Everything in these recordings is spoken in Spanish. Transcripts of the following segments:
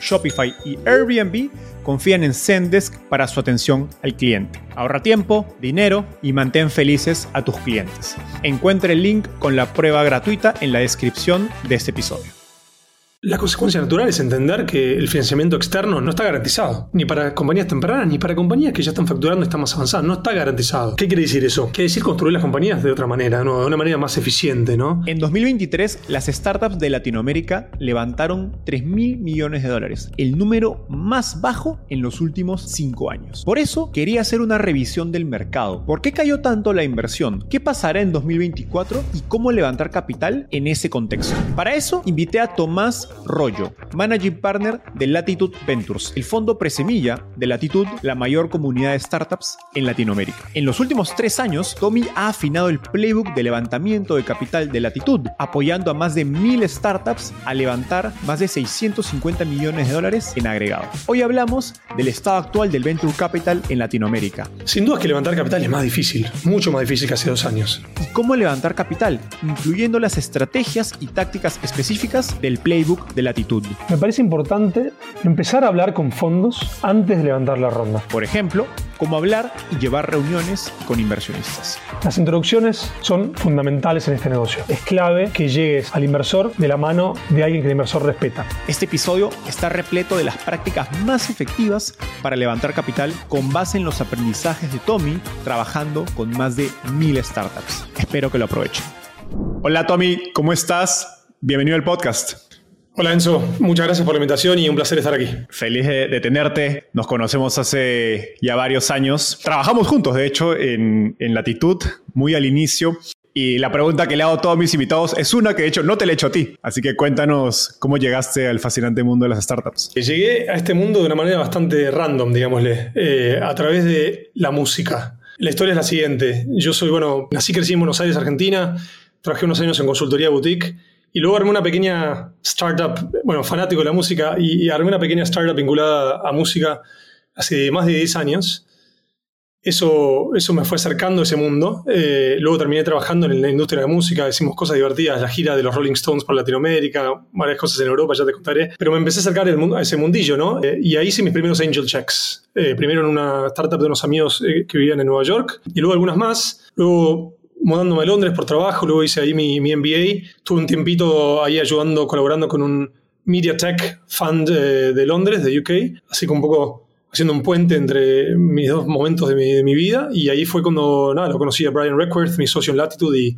Shopify y Airbnb confían en Zendesk para su atención al cliente. Ahorra tiempo, dinero y mantén felices a tus clientes. Encuentre el link con la prueba gratuita en la descripción de este episodio. La consecuencia natural es entender que el financiamiento externo no está garantizado, ni para compañías tempranas, ni para compañías que ya están facturando y están más avanzadas, no está garantizado. ¿Qué quiere decir eso? Quiere decir construir las compañías de otra manera, ¿no? de una manera más eficiente, ¿no? En 2023, las startups de Latinoamérica levantaron 3 mil millones de dólares, el número más bajo en los últimos 5 años. Por eso, quería hacer una revisión del mercado. ¿Por qué cayó tanto la inversión? ¿Qué pasará en 2024? ¿Y cómo levantar capital en ese contexto? Para eso, invité a Tomás Rollo, Managing Partner de Latitude Ventures, el fondo presemilla de Latitude, la mayor comunidad de startups en Latinoamérica. En los últimos tres años, Tommy ha afinado el playbook de levantamiento de capital de Latitude, apoyando a más de mil startups a levantar más de 650 millones de dólares en agregado. Hoy hablamos del estado actual del Venture Capital en Latinoamérica. Sin duda que levantar capital es más difícil, mucho más difícil que hace dos años. ¿Y cómo levantar capital? Incluyendo las estrategias y tácticas específicas del playbook de latitud. Me parece importante empezar a hablar con fondos antes de levantar la ronda. Por ejemplo, cómo hablar y llevar reuniones con inversionistas. Las introducciones son fundamentales en este negocio. Es clave que llegues al inversor de la mano de alguien que el inversor respeta. Este episodio está repleto de las prácticas más efectivas para levantar capital con base en los aprendizajes de Tommy trabajando con más de mil startups. Espero que lo aprovechen. Hola Tommy, ¿cómo estás? Bienvenido al podcast. Hola Enzo, muchas gracias por la invitación y un placer estar aquí. Feliz de, tenerte. Nos conocemos hace ya varios años. Trabajamos juntos, de hecho, en, Latitud, muy al inicio. Y la pregunta que le hago a todos mis invitados es una que de hecho no te la he hecho a ti. Así que cuéntanos cómo llegaste al fascinante mundo de las startups. Llegué a este mundo de una manera bastante random, digámosle, eh, a través de la música. La historia es la siguiente. Yo soy, bueno, nací crecí en Buenos Aires, Argentina. Trabajé unos años en consultoría boutique y luego armé una pequeña startup, bueno, fanático de la música, y, armé una pequeña startup vinculada a música hace más de 10 años. Eso, eso me fue acercando a ese mundo. Eh, luego terminé trabajando en la industria de la música, hicimos cosas divertidas, la gira de los Rolling Stones por Latinoamérica, varias cosas en Europa, ya te contaré. Pero me empecé a acercar a ese mundillo, ¿no? Eh, y ahí hice mis primeros angel checks. Eh, primero en una startup de unos amigos que vivían en Nueva York, y luego algunas más. Luego mudándome a Londres por trabajo, luego hice ahí mi, mi MBA, tuve un tiempito ahí ayudando, colaborando con un Media Tech Fund eh, de Londres, de UK, así como un poco haciendo un puente entre mis dos momentos de mi, de mi vida. Y ahí fue cuando, nada, lo conocí a Brian Reckworth, mi socio en Latitude y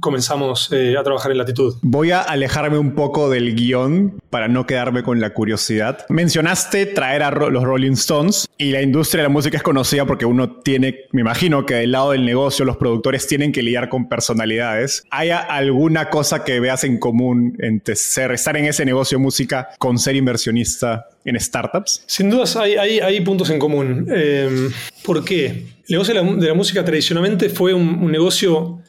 comenzamos eh, a trabajar en latitud. Voy a alejarme un poco del guion para no quedarme con la curiosidad. Mencionaste traer a los Rolling Stones y la industria de la música es conocida porque uno tiene, me imagino que del lado del negocio los productores tienen que lidiar con personalidades. ¿Hay alguna cosa que veas en común entre ser, estar en ese negocio de música con ser inversionista en startups? Sin dudas hay, hay, puntos en común. Eh, ¿Por qué? El negocio de la, música tradicionalmente fue un negocio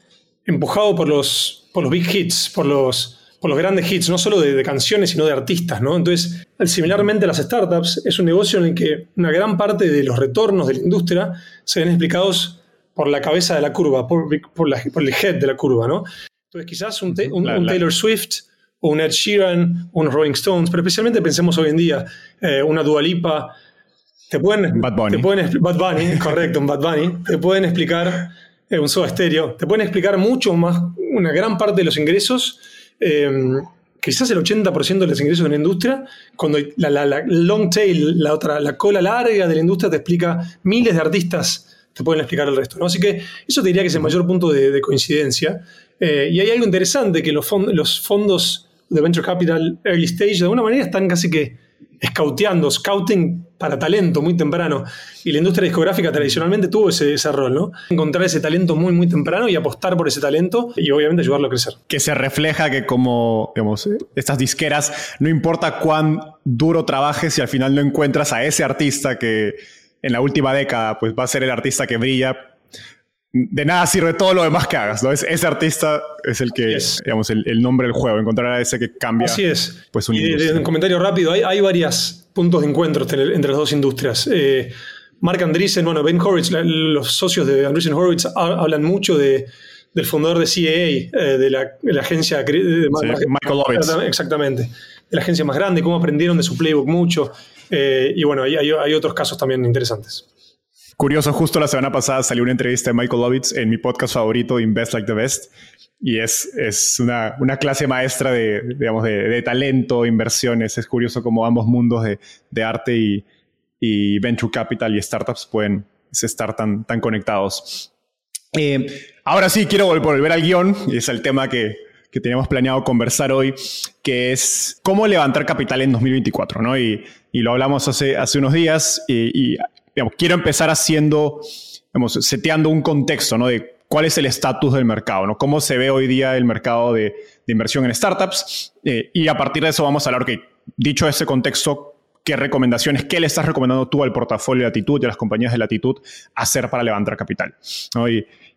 empujado por los, por los big hits, por los, por los grandes hits, no solo de, canciones, sino de artistas. ¿no? Entonces, similarmente a las startups, es un negocio en el que una gran parte de los retornos de la industria se ven explicados por la cabeza de la curva, por, por, el head de la curva. ¿no? Entonces, quizás un, Taylor Swift o un Ed Sheeran, unos Rolling Stones, pero especialmente pensemos hoy en día, eh, una Dua Lipa, te pueden, Bad Bunny. Te pueden, Bad Bunny, correcto, un Bad Bunny, te pueden explicar un Soda Stereo, te pueden explicar mucho más, una gran parte de los ingresos, eh, quizás el 80% de los ingresos de la industria, cuando la, long tail, la otra, la cola larga de la industria te explica miles de artistas te pueden explicar el resto. Así que eso te diría que es el mayor punto de, coincidencia. Eh, y hay algo interesante, que los, los fondos de Venture Capital Early Stage de alguna manera están casi que scouteando, scouting para talento muy temprano. Y la industria discográfica tradicionalmente tuvo ese, ese, rol, ¿no? Encontrar ese talento muy, muy temprano y apostar por ese talento y obviamente ayudarlo a crecer. Que se refleja que como, digamos, estas disqueras, no importa cuán duro trabajes si al final no encuentras a ese artista que en la última década pues va a ser el artista que brilla, de nada sirve todo lo demás que hagas, ¿no? Es, ese artista es el que, digamos, el, nombre del juego, encontrar a ese que cambia. Así es. Pues un y un comentario rápido, hay, hay varios puntos de encuentro entre, las dos industrias. Eh, Mark Andreessen, bueno, Ben Horowitz, los socios de Andreessen Horowitz hablan mucho de, del fundador de CAA, eh, de, la, agencia de, Michael Lovitz. Exactamente, de la agencia más grande, cómo aprendieron de su playbook mucho. Eh, y bueno, hay, hay otros casos también interesantes. Curioso, justo la semana pasada salió una entrevista de Michael Lovitz en mi podcast favorito, Invest Like the Best, y es, es una, una clase maestra de, digamos, de, talento, inversiones. Es curioso cómo ambos mundos de, de arte y, y, venture capital y startups pueden estar tan, tan conectados. Eh, ahora sí, quiero volver al guion, y es el tema que, que teníamos planeado conversar hoy, que es cómo levantar capital en 2024, ¿no? Y, y lo hablamos hace, hace unos días y, y quiero empezar haciendo, digamos, seteando un contexto, ¿no? De cuál es el estatus del mercado, ¿no? Cómo se ve hoy día el mercado de, inversión en startups. Eh, y a partir de eso vamos a hablar que, dicho ese contexto, ¿qué recomendaciones, qué le estás recomendando tú al portafolio de Latitud y a las compañías de Latitud hacer para levantar capital?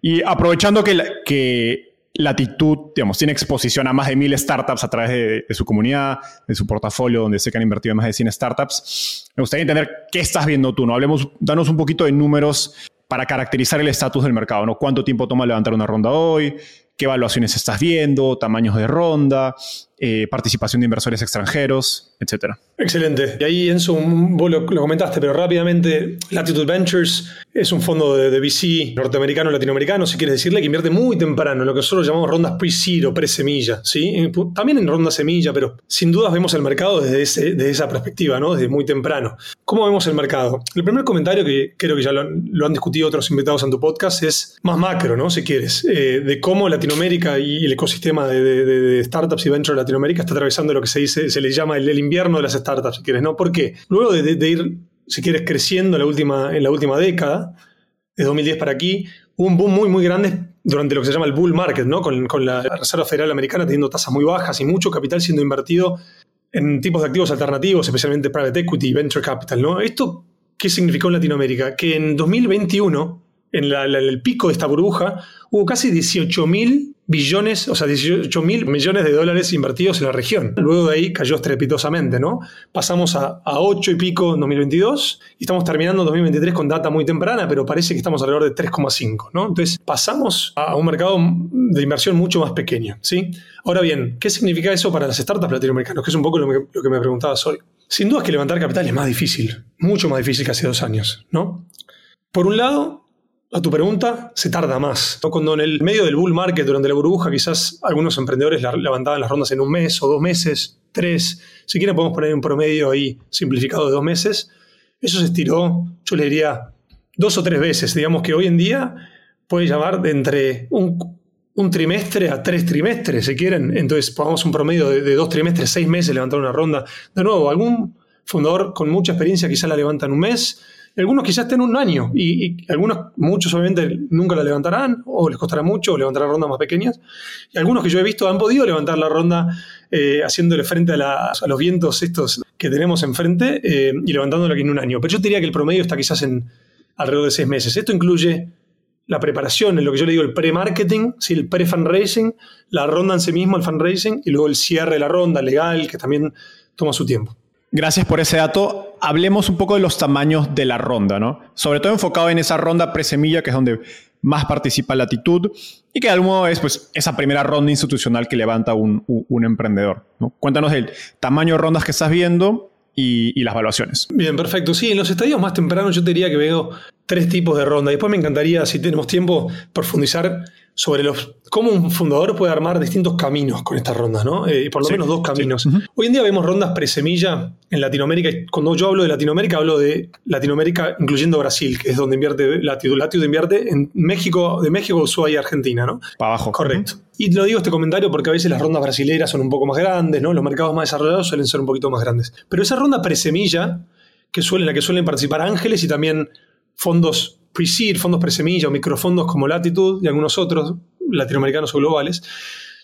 Y, aprovechando que, que Latitud, digamos, tiene exposición a más de mil startups a través de, su comunidad, de su portafolio, donde sé que han invertido en más de 100 startups. Me gustaría entender qué estás viendo tú, ¿no? Hablemos, danos un poquito de números para caracterizar el estatus del mercado, ¿no? ¿Cuánto tiempo toma levantar una ronda hoy? ¿Qué evaluaciones estás viendo? ¿Tamaños de ronda? Eh, participación de inversores extranjeros, etcétera. Excelente. Y ahí, Enzo, vos lo, comentaste, pero rápidamente, Latitude Ventures es un fondo de, VC norteamericano, latinoamericano, si quieres decirle, que invierte muy temprano en lo que nosotros llamamos rondas pre-zero, pre-semilla, ¿sí? También en ronda semilla, pero sin dudas vemos el mercado desde, esa perspectiva, ¿no? Desde muy temprano. ¿Cómo vemos el mercado? El primer comentario, que creo que ya lo, han discutido otros invitados en tu podcast, es más macro, ¿no? Si quieres, eh, de cómo Latinoamérica y el ecosistema de, startups y venture Latinoamérica está atravesando lo que se dice, se le llama el, invierno de las startups, si quieres, ¿no? ¿Por qué? Luego de, ir, si quieres, creciendo en la última, en la última década, de 2010 para aquí, hubo un boom muy, muy grande durante lo que se llama el bull market, ¿no? Con, la Reserva Federal Americana teniendo tasas muy bajas y mucho capital siendo invertido en tipos de activos alternativos, especialmente private equity venture capital, ¿no? ¿Esto qué significó en Latinoamérica? Que en 2021, en el pico de esta burbuja, hubo casi 18 mil billones, o sea, 18 mil millones de dólares invertidos en la región. Luego de ahí cayó estrepitosamente, ¿no? Pasamos a, a 8 y pico en 2022 y estamos terminando en 2023 con data muy temprana, pero parece que estamos alrededor de 3,5, ¿no? Entonces pasamos a un mercado de inversión mucho más pequeño, ¿sí? Ahora bien, ¿qué significa eso para las startups latinoamericanas? Que es un poco lo que, lo que me preguntabas hoy. Sin duda es que levantar capital es más difícil, mucho más difícil que hace dos años, ¿no? Por un lado, a tu pregunta, se tarda más. Cuando en el medio del bull market, durante la burbuja, quizás algunos emprendedores levantaban las rondas en un mes o dos meses, tres. Si quieren podemos poner un promedio ahí simplificado de dos meses. Eso se estiró, yo le diría, dos o tres veces. Digamos que hoy en día puede llamar de entre un, trimestre a tres trimestres, si quieren. Entonces pongamos un promedio de, de, dos trimestres, seis meses levantar una ronda. De nuevo, algún fundador con mucha experiencia quizás la levanta en un mes algunos quizás estén un año y, algunos, muchos obviamente nunca la levantarán o les costará mucho o levantarán rondas más pequeñas. Y algunos que yo he visto han podido levantar la ronda eh, haciéndole frente a, los vientos estos que tenemos enfrente eh, y levantándola aquí en un año. Pero yo diría que el promedio está quizás en alrededor de seis meses. Esto incluye la preparación, en lo que yo le digo el pre-marketing, el pre-fundraising, la ronda en sí mismo, el fundraising, y luego el cierre de la ronda legal, que también toma su tiempo. Gracias por ese dato. Hablemos un poco de los tamaños de la ronda, ¿no? Sobre todo enfocado en esa ronda presemilla, que es donde más participa Latitud, y que de algún modo es pues, esa primera ronda institucional que levanta un, emprendedor. ¿no? Cuéntanos el tamaño de rondas que estás viendo y, las valuaciones. Bien, perfecto. Sí, en los estadios más tempranos yo te diría que veo tres tipos de ronda. Después me encantaría, si tenemos tiempo, profundizar sobre los, cómo un fundador puede armar distintos caminos con estas rondas, ¿no? Eh, por lo menos dos caminos. Hoy en día vemos rondas pre-semilla en Latinoamérica. Cuando yo hablo de Latinoamérica, hablo de Latinoamérica incluyendo Brasil, que es donde invierte Latitud. Latitud invierte en México, de México, Ushuaia y Argentina, ¿no? Para abajo. Correcto. Y lo digo este comentario porque a veces las rondas brasileras son un poco más grandes, ¿no? Los mercados más desarrollados suelen ser un poquito más grandes. Pero esa ronda pre-semilla, que suele, en la que suelen participar ángeles y también fondos pre-seed, fondos pre-semilla o microfondos como Latitude y algunos otros latinoamericanos o globales,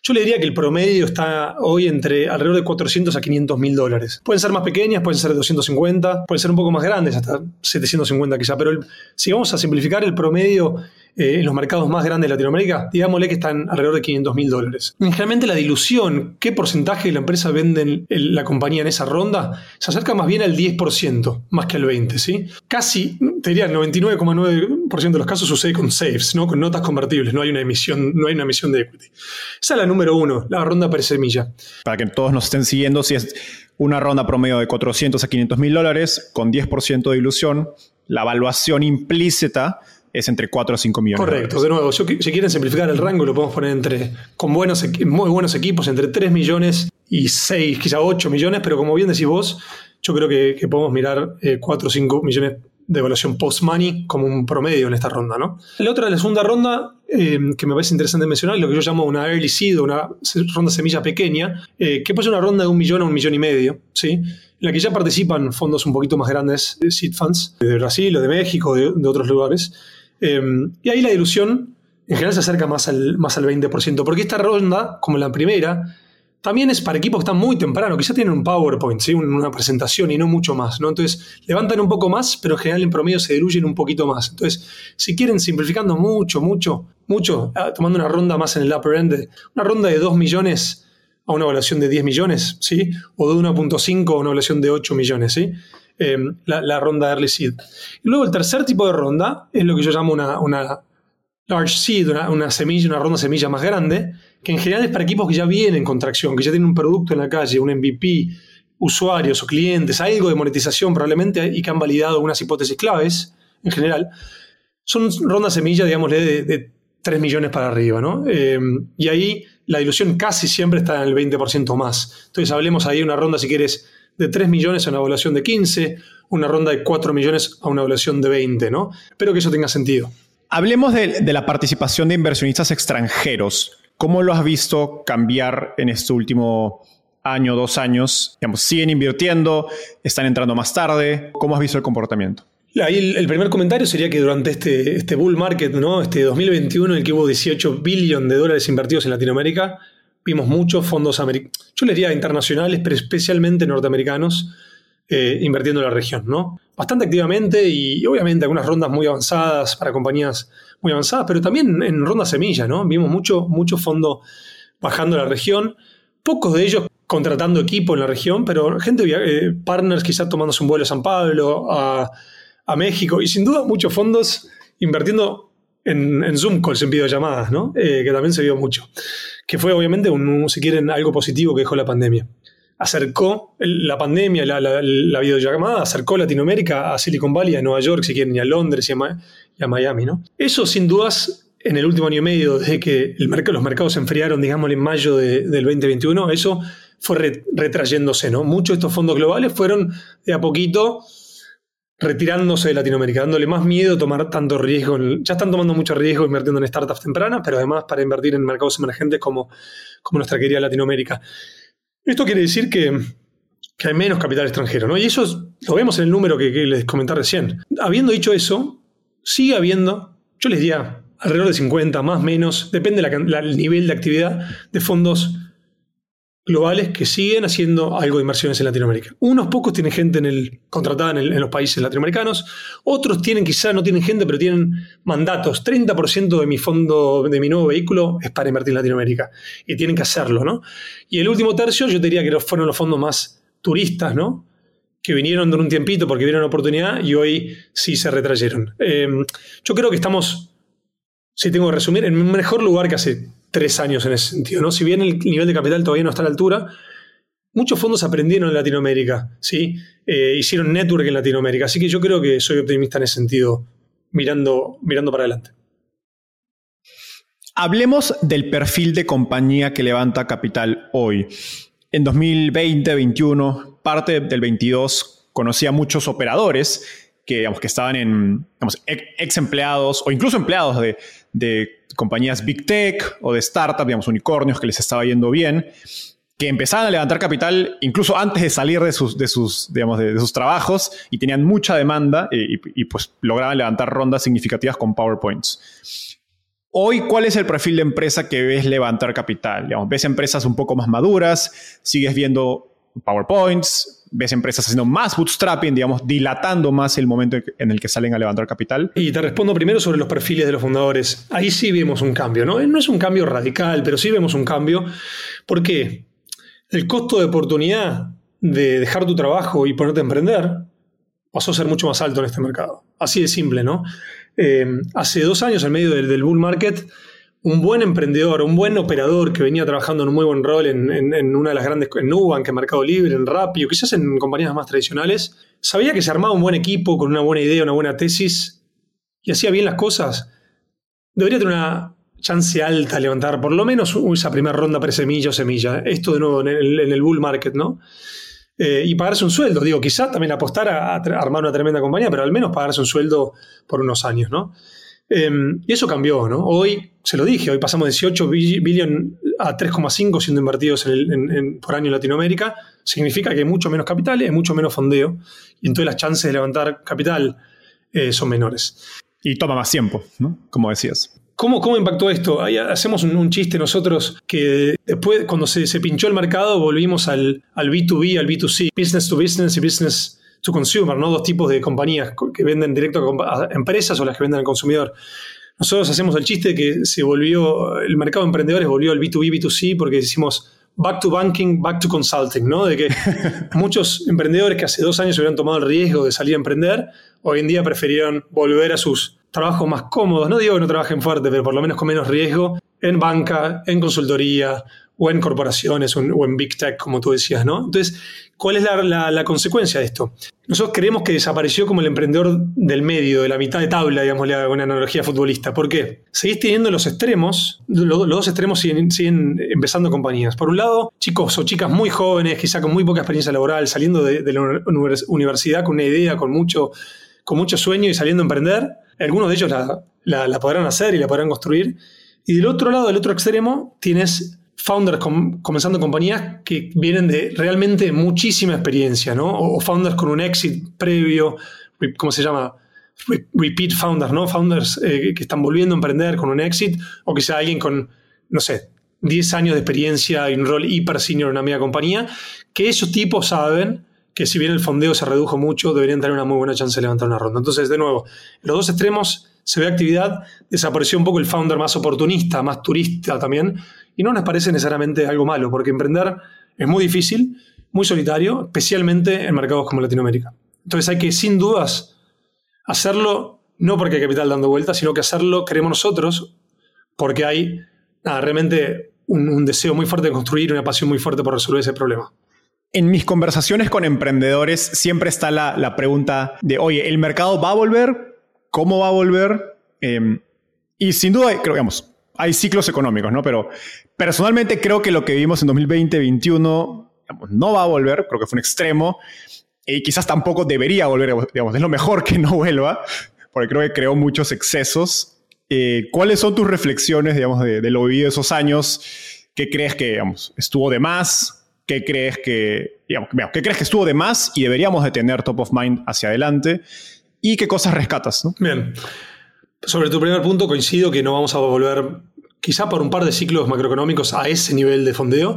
yo le diría que el promedio está hoy entre alrededor de 400 a 500 mil dólares. Pueden ser más pequeñas, pueden ser de 250, pueden ser un poco más grandes, hasta 750 quizá, pero si vamos a simplificar el promedio eh, en los mercados más grandes de Latinoamérica, digámosle que están alrededor de 500 mil dólares. Generalmente la dilución, qué porcentaje de la empresa vende la compañía en esa ronda, se acerca más bien al 10%, más que al 20%, ¿sí? Casi, te diría, el 99,9% de los casos sucede con saves, ¿no? Con notas convertibles, no hay una emisión, no hay una emisión de equity. Esa es la número uno, la ronda per semilla. Para que todos nos estén siguiendo, si es una ronda promedio de 400 a 500 mil dólares con 10% de dilución, la evaluación implícita es entre 4 a 5 millones. Correcto, de, nuevo, si quieren simplificar el rango, lo podemos poner entre, con buenos, muy buenos equipos, entre 3 millones y 6, quizá 8 millones, pero como bien decís vos, yo creo que, podemos mirar 4 o 5 millones de evaluación post-money como un promedio en esta ronda. ¿no? La otra, la segunda ronda, eh, que me parece interesante mencionar, es lo que yo llamo una early seed, una ronda semilla pequeña, eh, que puede ser una ronda de un millón a un millón y medio, ¿sí? en la que ya participan fondos un poquito más grandes, seed funds, de Brasil o de México, de, de otros lugares, Em, y ahí la dilución en general se acerca más al, más al 20%, porque esta ronda, como la primera, también es para equipos que están muy temprano, que ya tienen un PowerPoint, ¿sí? una presentación y no mucho más. ¿no? Entonces, levantan un poco más, pero en general en promedio se diluyen un poquito más. Entonces, si quieren simplificando mucho, mucho, mucho, ah, tomando una ronda más en el upper end, una ronda de 2 millones a una evaluación de 10 millones, ¿sí? o de 1.5 a una evaluación de 8 millones. ¿sí? Em, la, ronda Early Seed. Y luego el tercer tipo de ronda es lo que yo llamo una, una Large Seed, una, semilla, una ronda semilla más grande, que en general es para equipos que ya vienen con tracción, que ya tienen un producto en la calle, un MVP, usuarios o clientes, algo de monetización probablemente y que han validado unas hipótesis claves en general. Son rondas semilla, digamos, de, de 3 millones para arriba, ¿no? Em, y ahí la dilución casi siempre está en el 20% más. Entonces hablemos ahí de una ronda, si quieres, de 3 millones a una evaluación de 15, una ronda de 4 millones a una evaluación de 20, ¿no? Espero que eso tenga sentido. Hablemos de, la participación de inversionistas extranjeros. ¿Cómo lo has visto cambiar en este último año, dos años? Digamos, ¿Siguen invirtiendo? ¿Están entrando más tarde? ¿Cómo has visto el comportamiento? Ahí el, primer comentario sería que durante este, este bull market, ¿no? este 2021, en el que hubo 18 billones de dólares invertidos en Latinoamérica, vimos muchos fondos americanos, yo le diría internacionales, pero especialmente norteamericanos, eh, invirtiendo en la región, ¿no? Bastante activamente y obviamente algunas rondas muy avanzadas para compañías muy avanzadas, pero también en ronda semilla, ¿no? Vimos mucho, mucho fondo bajando a la región, pocos de ellos contratando equipo en la región, pero gente, eh, partners quizás tomándose un vuelo a San Pablo, a, México, y sin duda muchos fondos invirtiendo en, Zoom calls, en videollamadas, ¿no? Eh, que también se vio mucho que fue obviamente, un, si quieren, algo positivo que dejó la pandemia. Acercó la pandemia, la, la, videollamada, acercó Latinoamérica a Silicon Valley, a Nueva York, si quieren, y a Londres y a, Miami. ¿no? Eso, sin dudas, en el último año y medio, desde que los mercados se enfriaron, digamos, en mayo del 2021, eso fue retrayéndose. ¿no? Muchos de estos fondos globales fueron de a poquito retirándose de Latinoamérica, dándole más miedo tomar tanto riesgo. ya están tomando mucho riesgo invirtiendo en startups tempranas, pero además para invertir en mercados emergentes como, como nuestra querida Latinoamérica. Esto quiere decir que, hay menos capital extranjero, ¿no? Y eso lo vemos en el número que, les comenté recién. Habiendo dicho eso, sigue habiendo, yo les diría, alrededor de 50, más menos, depende del nivel de actividad de fondos globales que siguen haciendo algo de inversiones en Latinoamérica. Unos pocos tienen gente en el, contratada en, los países latinoamericanos, otros tienen quizá no tienen gente, pero tienen mandatos. 30% de mi fondo, de mi nuevo vehículo es para invertir en Latinoamérica y tienen que hacerlo, ¿no? Y el último tercio yo diría que fueron los fondos más turistas, ¿no? Que vinieron de un tiempito porque vieron oportunidad y hoy sí se retrayeron. Em, yo creo que estamos, si tengo que resumir, en un mejor lugar que hace tres años en ese sentido. ¿no? Si bien el nivel de capital todavía no está a la altura, muchos fondos aprendieron en Latinoamérica, ¿sí? Eh, hicieron network en Latinoamérica, así que yo creo que soy optimista en ese sentido mirando, mirando para adelante. Hablemos del perfil de compañía que levanta capital hoy. En 2020, 2021, parte del 22, conocía muchos operadores que, digamos, que estaban en ex empleados o incluso empleados de, de compañías big tech o de startups, digamos, unicornios que les estaba yendo bien que empezaban a levantar capital incluso antes de salir de sus, de sus, digamos, de, sus trabajos y tenían mucha demanda y, pues lograban levantar rondas significativas con PowerPoints. Hoy, ¿cuál es el perfil de empresa que ves levantar capital? ¿Ves empresas un poco más maduras? ¿Sigues viendo PowerPoints? ¿Ves empresas haciendo más bootstrapping, digamos, dilatando más el momento en el que salen a levantar capital? Y te respondo primero sobre los perfiles de los fundadores. Ahí sí vemos un cambio, ¿no? No es un cambio radical, pero sí vemos un cambio. ¿Por qué? el costo de oportunidad de dejar tu trabajo y ponerte a emprender pasó a ser mucho más alto en este mercado. Así de simple, ¿no? Eh, hace dos años, en medio del, bull market, un buen emprendedor, un buen operador que venía trabajando en un muy buen rol en, una de las grandes, en Nubank, en Mercado Libre, en Rappi, o quizás en compañías más tradicionales, sabía que se armaba un buen equipo con una buena idea, una buena tesis y hacía bien las cosas. Debería tener una chance alta levantar por lo menos esa primera ronda pre-semilla o semilla. Esto de nuevo en el, bull market, ¿no? Eh, y pagarse un sueldo. Digo, quizá también apostar a, armar una tremenda compañía, pero al menos pagarse un sueldo por unos años, ¿no? Em, y eso cambió, ¿no? Hoy, se lo dije, hoy pasamos de 18 billion a 3,5 siendo invertidos por año en Latinoamérica. Significa que hay mucho menos capital, hay mucho menos fondeo, y entonces las chances de levantar capital eh, son menores. Y toma más tiempo, ¿no? Como decías. ¿Cómo, ¿Cómo, impactó esto? Ahí hacemos un, chiste nosotros que después, cuando se, se, pinchó el mercado, volvimos al, al B2B, al B2C, business to business y business to consumer, ¿no? Dos tipos de compañías que venden directo a empresas o las que venden al consumidor. Nosotros hacemos el chiste de que se volvió, el mercado de emprendedores volvió al B2B, B2C, porque decimos back to banking, back to consulting, ¿no? De que muchos emprendedores que hace dos años hubieran tomado el riesgo de salir a emprender, hoy en día prefirieron volver a sus trabajos más cómodos, no digo que no trabajen fuerte, pero por lo menos con menos riesgo, en banca, en consultoría o en corporaciones o en, big tech, como tú decías, ¿no? Entonces, ¿cuál es la, consecuencia de esto? Nosotros creemos que desapareció como el emprendedor del medio, de la mitad de tabla, digamos, una analogía futbolista. ¿Por qué? Seguís teniendo los extremos, los, dos extremos siguen, siguen, empezando compañías. Por un lado, chicos o chicas muy jóvenes, quizá con muy poca experiencia laboral, saliendo de, la universidad con una idea, con mucho, con mucho sueño y saliendo a emprender algunos de ellos la, podrán hacer y la podrán construir. Y del otro lado, del otro extremo, tienes founders comenzando compañías que vienen de realmente muchísima experiencia, ¿no? O, founders con un exit previo, ¿cómo se llama? repeat founders, ¿no? Founders eh, que están volviendo a emprender con un exit, o sea alguien con, no sé, 10 años de experiencia y un rol hiper senior en una media compañía, que esos tipos saben que si bien el fondeo se redujo mucho, deberían tener una muy buena chance de levantar una ronda. Entonces, de nuevo, los dos extremos se ve actividad, desapareció un poco el founder más oportunista, más turista también, y no nos parece necesariamente algo malo, porque emprender es muy difícil, muy solitario, especialmente en mercados como Latinoamérica. Entonces hay que, sin dudas, hacerlo no porque hay capital dando vueltas, sino que hacerlo, creemos nosotros, porque hay realmente un, deseo muy fuerte de construir, una pasión muy fuerte por resolver ese problema. En mis conversaciones con emprendedores siempre está la, pregunta de, oye, ¿el mercado va a volver? ¿Cómo va a volver? Em, y sin duda, creo, digamos, hay ciclos económicos, ¿no? Pero personalmente creo que lo que vimos en 2020-2021 no va a volver, creo que fue un extremo, y quizás tampoco debería volver, digamos, es lo mejor que no vuelva, porque creo que creó muchos excesos. Eh, ¿Cuáles son tus reflexiones, digamos, de, de lo vivido esos años? ¿Qué crees que, digamos, estuvo de más? qué crees que, digamos, qué crees que estuvo de más y deberíamos de tener top of mind hacia adelante y qué cosas rescatas. Bien. Sobre tu primer punto coincido que no vamos a volver quizá por un par de ciclos macroeconómicos a ese nivel de fondeo.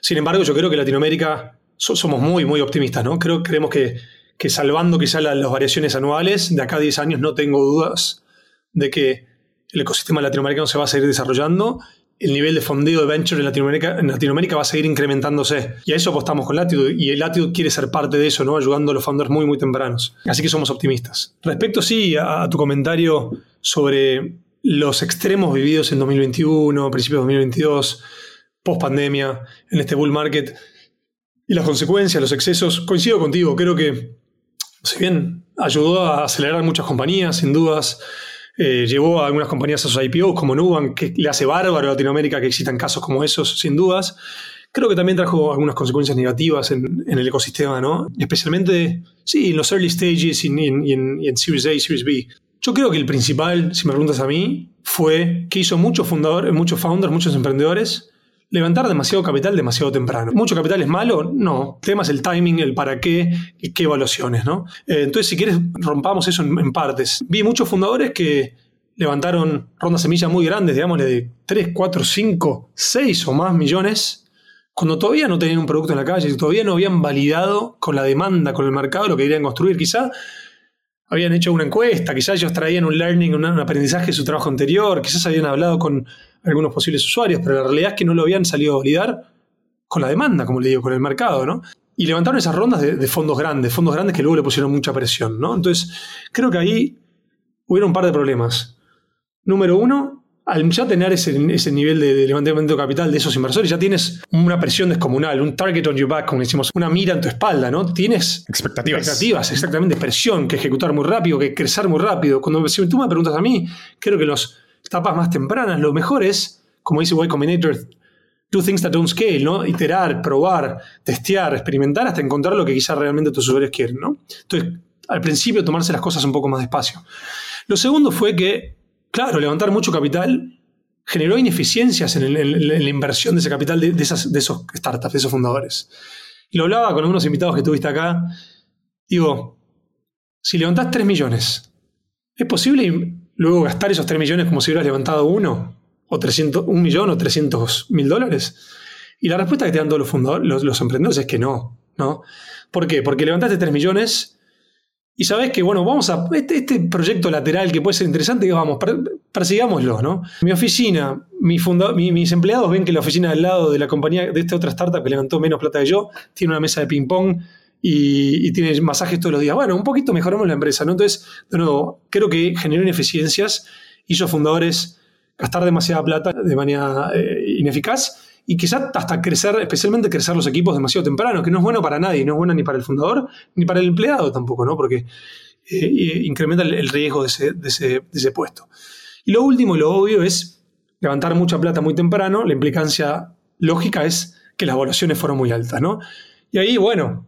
Sin embargo, yo creo que Latinoamérica somos muy, muy optimistas, ¿no? Creo, creemos que, que salvando quizá las variaciones anuales, de acá a 10 años no tengo dudas de que el ecosistema latinoamericano se va a seguir desarrollando el nivel de fondeo de venture en Latinoamérica, va a seguir incrementándose. Y a eso apostamos con Latitude. Y el Latitude quiere ser parte de eso, ¿no? Ayudando a los founders muy, muy tempranos. Así que somos optimistas. Respecto, sí, a, tu comentario sobre los extremos vividos en 2021, principios de 2022, post pandemia, en este bull market, y las consecuencias, los excesos, coincido contigo. Creo que Si bien ayudó a acelerar muchas compañías, sin dudas, eh, llevó a algunas compañías a sus IPOs como Nubank, que le hace bárbaro a Latinoamérica que existan casos como esos, sin dudas. Creo que también trajo algunas consecuencias negativas en, el ecosistema, ¿no? Especialmente, sí, en los early stages y en, Series A y Series B. Yo creo que el principal, si me preguntas a mí, fue que hizo muchos fundadores, muchos founders, muchos emprendedores levantar demasiado capital demasiado temprano. ¿Mucho capital es malo? No. El tema es el timing, el para qué y qué evaluaciones, ¿no? Eh, entonces, si quieres, rompamos eso en, partes. Vi muchos fundadores que levantaron rondas semillas muy grandes, digamos, de 3, 4, 5, 6 o más millones, cuando todavía no tenían un producto en la calle, todavía no habían validado con la demanda, con el mercado, lo que querían construir. Quizá habían hecho una encuesta, quizás ellos traían un learning, un aprendizaje de su trabajo anterior, quizás habían hablado con algunos posibles usuarios, pero la realidad es que no lo habían salido a validar con la demanda, como le digo, con el mercado, ¿no? Y levantaron esas rondas de, fondos grandes, fondos grandes que luego le pusieron mucha presión, ¿no? Entonces, creo que ahí hubo un par de problemas. Número uno, al ya tener ese, nivel de, levantamiento de capital de esos inversores, ya tienes una presión descomunal, un target on your back, como decimos, una mira en tu espalda, ¿no? Tienes expectativas. Expectativas, exactamente, presión, que ejecutar muy rápido, que crecer muy rápido. Cuando si tú me preguntas a mí, creo que los etapas más tempranas, lo mejor es, como dice Y Combinator, do things that don't scale, ¿no? Iterar, probar, testear, experimentar hasta encontrar lo que quizás realmente tus usuarios quieren, ¿no? Entonces, al principio tomarse las cosas un poco más despacio. Lo segundo fue que, claro, levantar mucho capital generó ineficiencias en, la inversión de ese capital de, esas, de esos startups, de esos fundadores. Y lo hablaba con algunos invitados que tuviste acá. Digo, si levantás 3 millones, ¿es posible luego gastar esos 3 millones como si hubieras levantado uno, o 300, un millón o 300 mil dólares? Y la respuesta que te dan todos los, fundadores, los, emprendedores es que no, ¿no? ¿Por qué? Porque levantaste 3 millones y sabes que, bueno, vamos a. Este, este, proyecto lateral que puede ser interesante, vamos, persigámoslo, ¿no? Mi oficina, mi mis empleados ven que la oficina del lado de la compañía, de esta otra startup que levantó menos plata que yo, tiene una mesa de ping-pong y, tiene masajes todos los días. Bueno, un poquito mejoramos la empresa, ¿no? Entonces, de nuevo, creo que generó ineficiencias, hizo fundadores gastar demasiada plata de manera eh, ineficaz y quizás hasta crecer, especialmente crecer los equipos demasiado temprano, que no es bueno para nadie, no es bueno ni para el fundador ni para el empleado tampoco, ¿no? Porque eh, incrementa el, riesgo de ese puesto. Y lo último y lo obvio es levantar mucha plata muy temprano, la implicancia lógica es que las evaluaciones fueron muy altas, ¿no? Y ahí, bueno,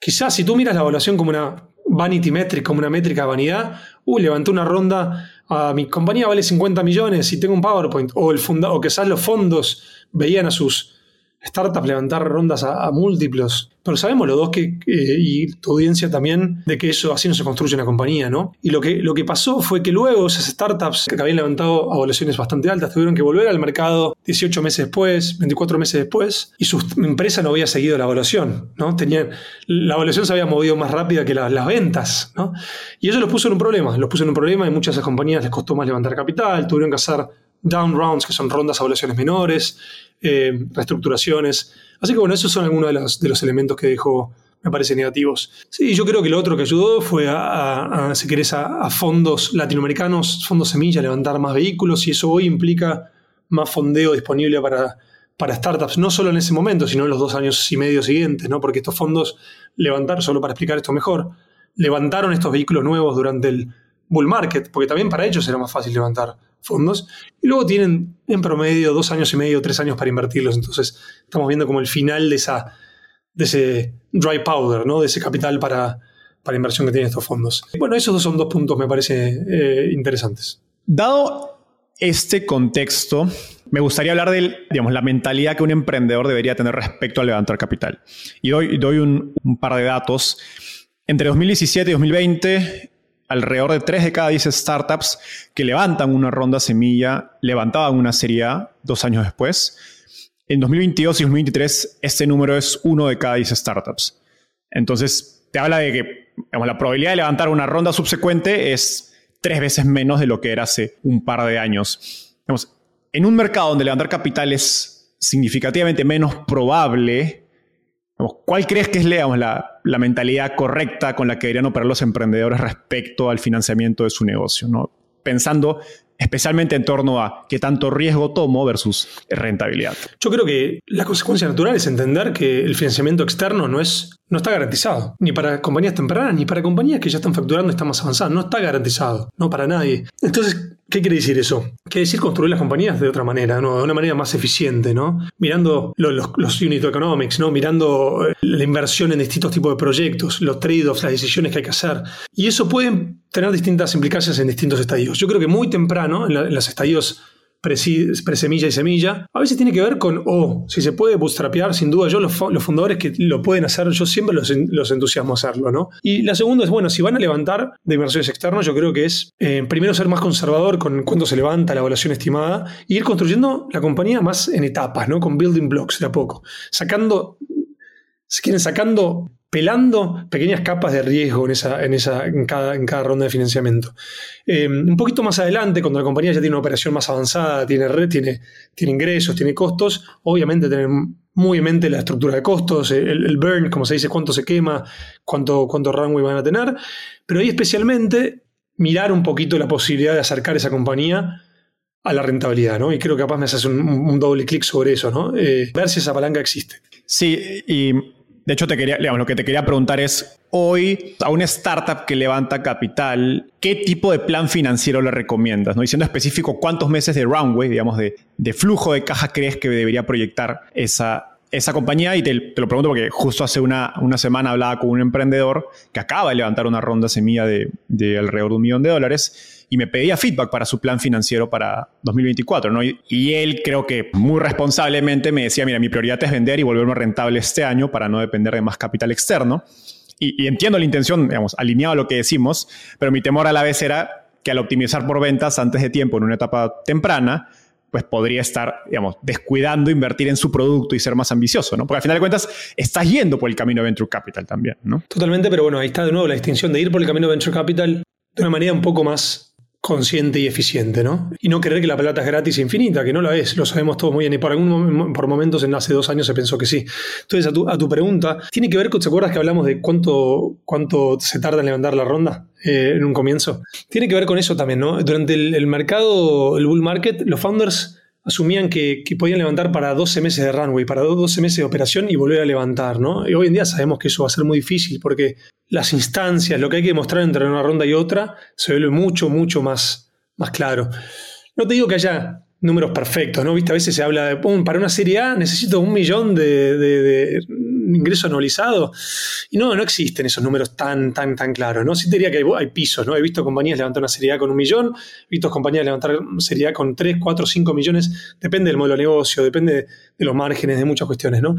Quizás si tú miras la evaluación como una vanity metric, como una métrica de vanidad, uy, levanté una ronda, a mi compañía vale 50 millones y tengo un PowerPoint, o, el funda o quizás los fondos veían a sus startups levantar rondas a, múltiplos. Pero sabemos los dos que, y tu audiencia también, de que eso así no se construye una compañía, ¿no? Y lo que, lo que pasó fue que luego esas startups que habían levantado evaluaciones bastante altas tuvieron que volver al mercado 18 meses después, 24 meses después, y su empresa no había seguido la evaluación, ¿no? Tenían, la evaluación se había movido más rápida que las ventas, ¿no? Y eso los puso en un problema, los puso en un problema y muchas de esas compañías les costó más levantar capital, tuvieron que hacer down rounds, que son rondas a evaluaciones menores, eh, reestructuraciones. Así que bueno, esos son algunos de los, de los, elementos que dejó, me parecen negativos. Sí, yo creo que lo otro que ayudó fue a, si querés, a, fondos latinoamericanos, fondos semilla, levantar más vehículos y eso hoy implica más fondeo disponible para, para startups, no solo en ese momento, sino en los dos años y medio siguientes, ¿no? porque estos fondos levantaron, solo para explicar esto mejor, levantaron estos vehículos nuevos durante el bull market, porque también para ellos era más fácil levantar fondos. Y luego tienen en promedio dos años y medio, tres años para invertirlos. Entonces estamos viendo como el final de, esa, de ese dry powder, ¿no? de ese capital para, para inversión que tienen estos fondos. Bueno, esos son dos puntos me parece eh, interesantes. Dado este contexto, me gustaría hablar de digamos, la mentalidad que un emprendedor debería tener respecto a levantar capital. Y doy, doy un par de datos. Entre 2017 y 2020, alrededor de 3 de cada 10 startups que levantan una ronda semilla levantaban una serie A dos años después. En 2022 y 2023 este número es 1 de cada 10 startups. Entonces te habla de que la probabilidad de levantar una ronda subsecuente es tres veces menos de lo que era hace un par de años. en un mercado donde levantar capital es significativamente menos probable, ¿Cuál crees que es la, mentalidad correcta con la que deberían operar los emprendedores respecto al financiamiento de su negocio? ¿no? Pensando especialmente en torno a qué tanto riesgo tomo versus rentabilidad. Yo creo que la consecuencia natural es entender que el financiamiento externo no es, no está garantizado. Ni para compañías tempranas, ni para compañías que ya están facturando están más avanzadas. No está garantizado. No para nadie. Entonces, ¿qué quiere decir eso? Quiere decir construir las compañías de otra manera, ¿no? de una manera más eficiente, ¿no? Mirando los, los, unit economics, ¿no? Mirando eh, la inversión en distintos tipos de proyectos, los trade-offs, las decisiones que hay que hacer. Y eso puede tener distintas implicancias en distintos estadios. Yo creo que muy temprano, en, en los estadios presemilla y semilla. A veces tiene que ver con, oh, si se puede bootstrapear, sin duda, yo los, fundadores que lo pueden hacer, yo siempre los, los, entusiasmo a hacerlo, ¿no? Y la segunda es, bueno, si van a levantar de inversiones externas, yo creo que es, eh, primero, ser más conservador con cuánto se levanta la evaluación estimada e ir construyendo la compañía más en etapas, ¿no? Con building blocks de a poco, sacando, si quieren, sacando pelando pequeñas capas de riesgo en, esa, en, esa, en, cada, en cada ronda de financiamiento. Eh, un poquito más adelante, cuando la compañía ya tiene una operación más avanzada, tiene red, tiene, tiene ingresos, tiene costos, obviamente tener muy en mente la estructura de costos, el, burn, como se dice, cuánto se quema, cuánto, cuánto runway van a tener, pero ahí especialmente mirar un poquito la posibilidad de acercar esa compañía a la rentabilidad, ¿no? Y creo que capaz me haces un, doble clic sobre eso, ¿no? Eh, ver si esa palanca existe. Sí, y de hecho, te quería, lo que te quería preguntar es, hoy a una startup que levanta capital, ¿qué tipo de plan financiero le recomiendas? ¿no? Diciendo específico, ¿cuántos meses de runway, digamos, de, de flujo de caja crees que debería proyectar esa, esa compañía y te, lo pregunto porque justo hace una, una, semana hablaba con un emprendedor que acaba de levantar una ronda semilla de, de alrededor de un millón de dólares y me pedía feedback para su plan financiero para 2024, ¿no? Y, él creo que muy responsablemente me decía, mira, mi prioridad es vender y volverme rentable este año para no depender de más capital externo. Y, entiendo la intención, digamos, alineado a lo que decimos, pero mi temor a la vez era que al optimizar por ventas antes de tiempo en una etapa temprana, pues podría estar, digamos, descuidando invertir en su producto y ser más ambicioso, ¿no? Porque al final de cuentas estás yendo por el camino de Venture Capital también, ¿no? Totalmente, pero bueno, ahí está de nuevo la distinción de ir por el camino de Venture Capital de una manera un poco más consciente y eficiente, ¿no? Y no creer que la plata es gratis e infinita, que no la es, lo sabemos todos muy bien, y por algún por momentos en hace dos años se pensó que sí. Entonces, a tu, a tu pregunta, tiene que ver con, ¿te acuerdas que hablamos de cuánto, cuánto se tarda en levantar la ronda eh, en un comienzo? Tiene que ver con eso también, ¿no? Durante el, el mercado, el bull market, los founders asumían que, podían levantar para 12 meses de runway, para 12 meses de operación y volver a levantar, ¿no? Y hoy en día sabemos que eso va a ser muy difícil porque las instancias, lo que hay que demostrar entre una ronda y otra, se vuelve mucho, mucho más, más claro. No te digo que haya números perfectos, ¿no? ¿Viste? A veces se habla de, para una serie A necesito un millón de ingreso anualizado. Y no, no existen esos números tan, tan, tan claros, ¿no? Sí te diría que hay, pisos, ¿no? He visto compañías levantar una serie con un millón, he visto compañías levantar serie A con 3, 4, 5 millones, depende del modelo de negocio, depende de los márgenes, de muchas cuestiones, ¿no?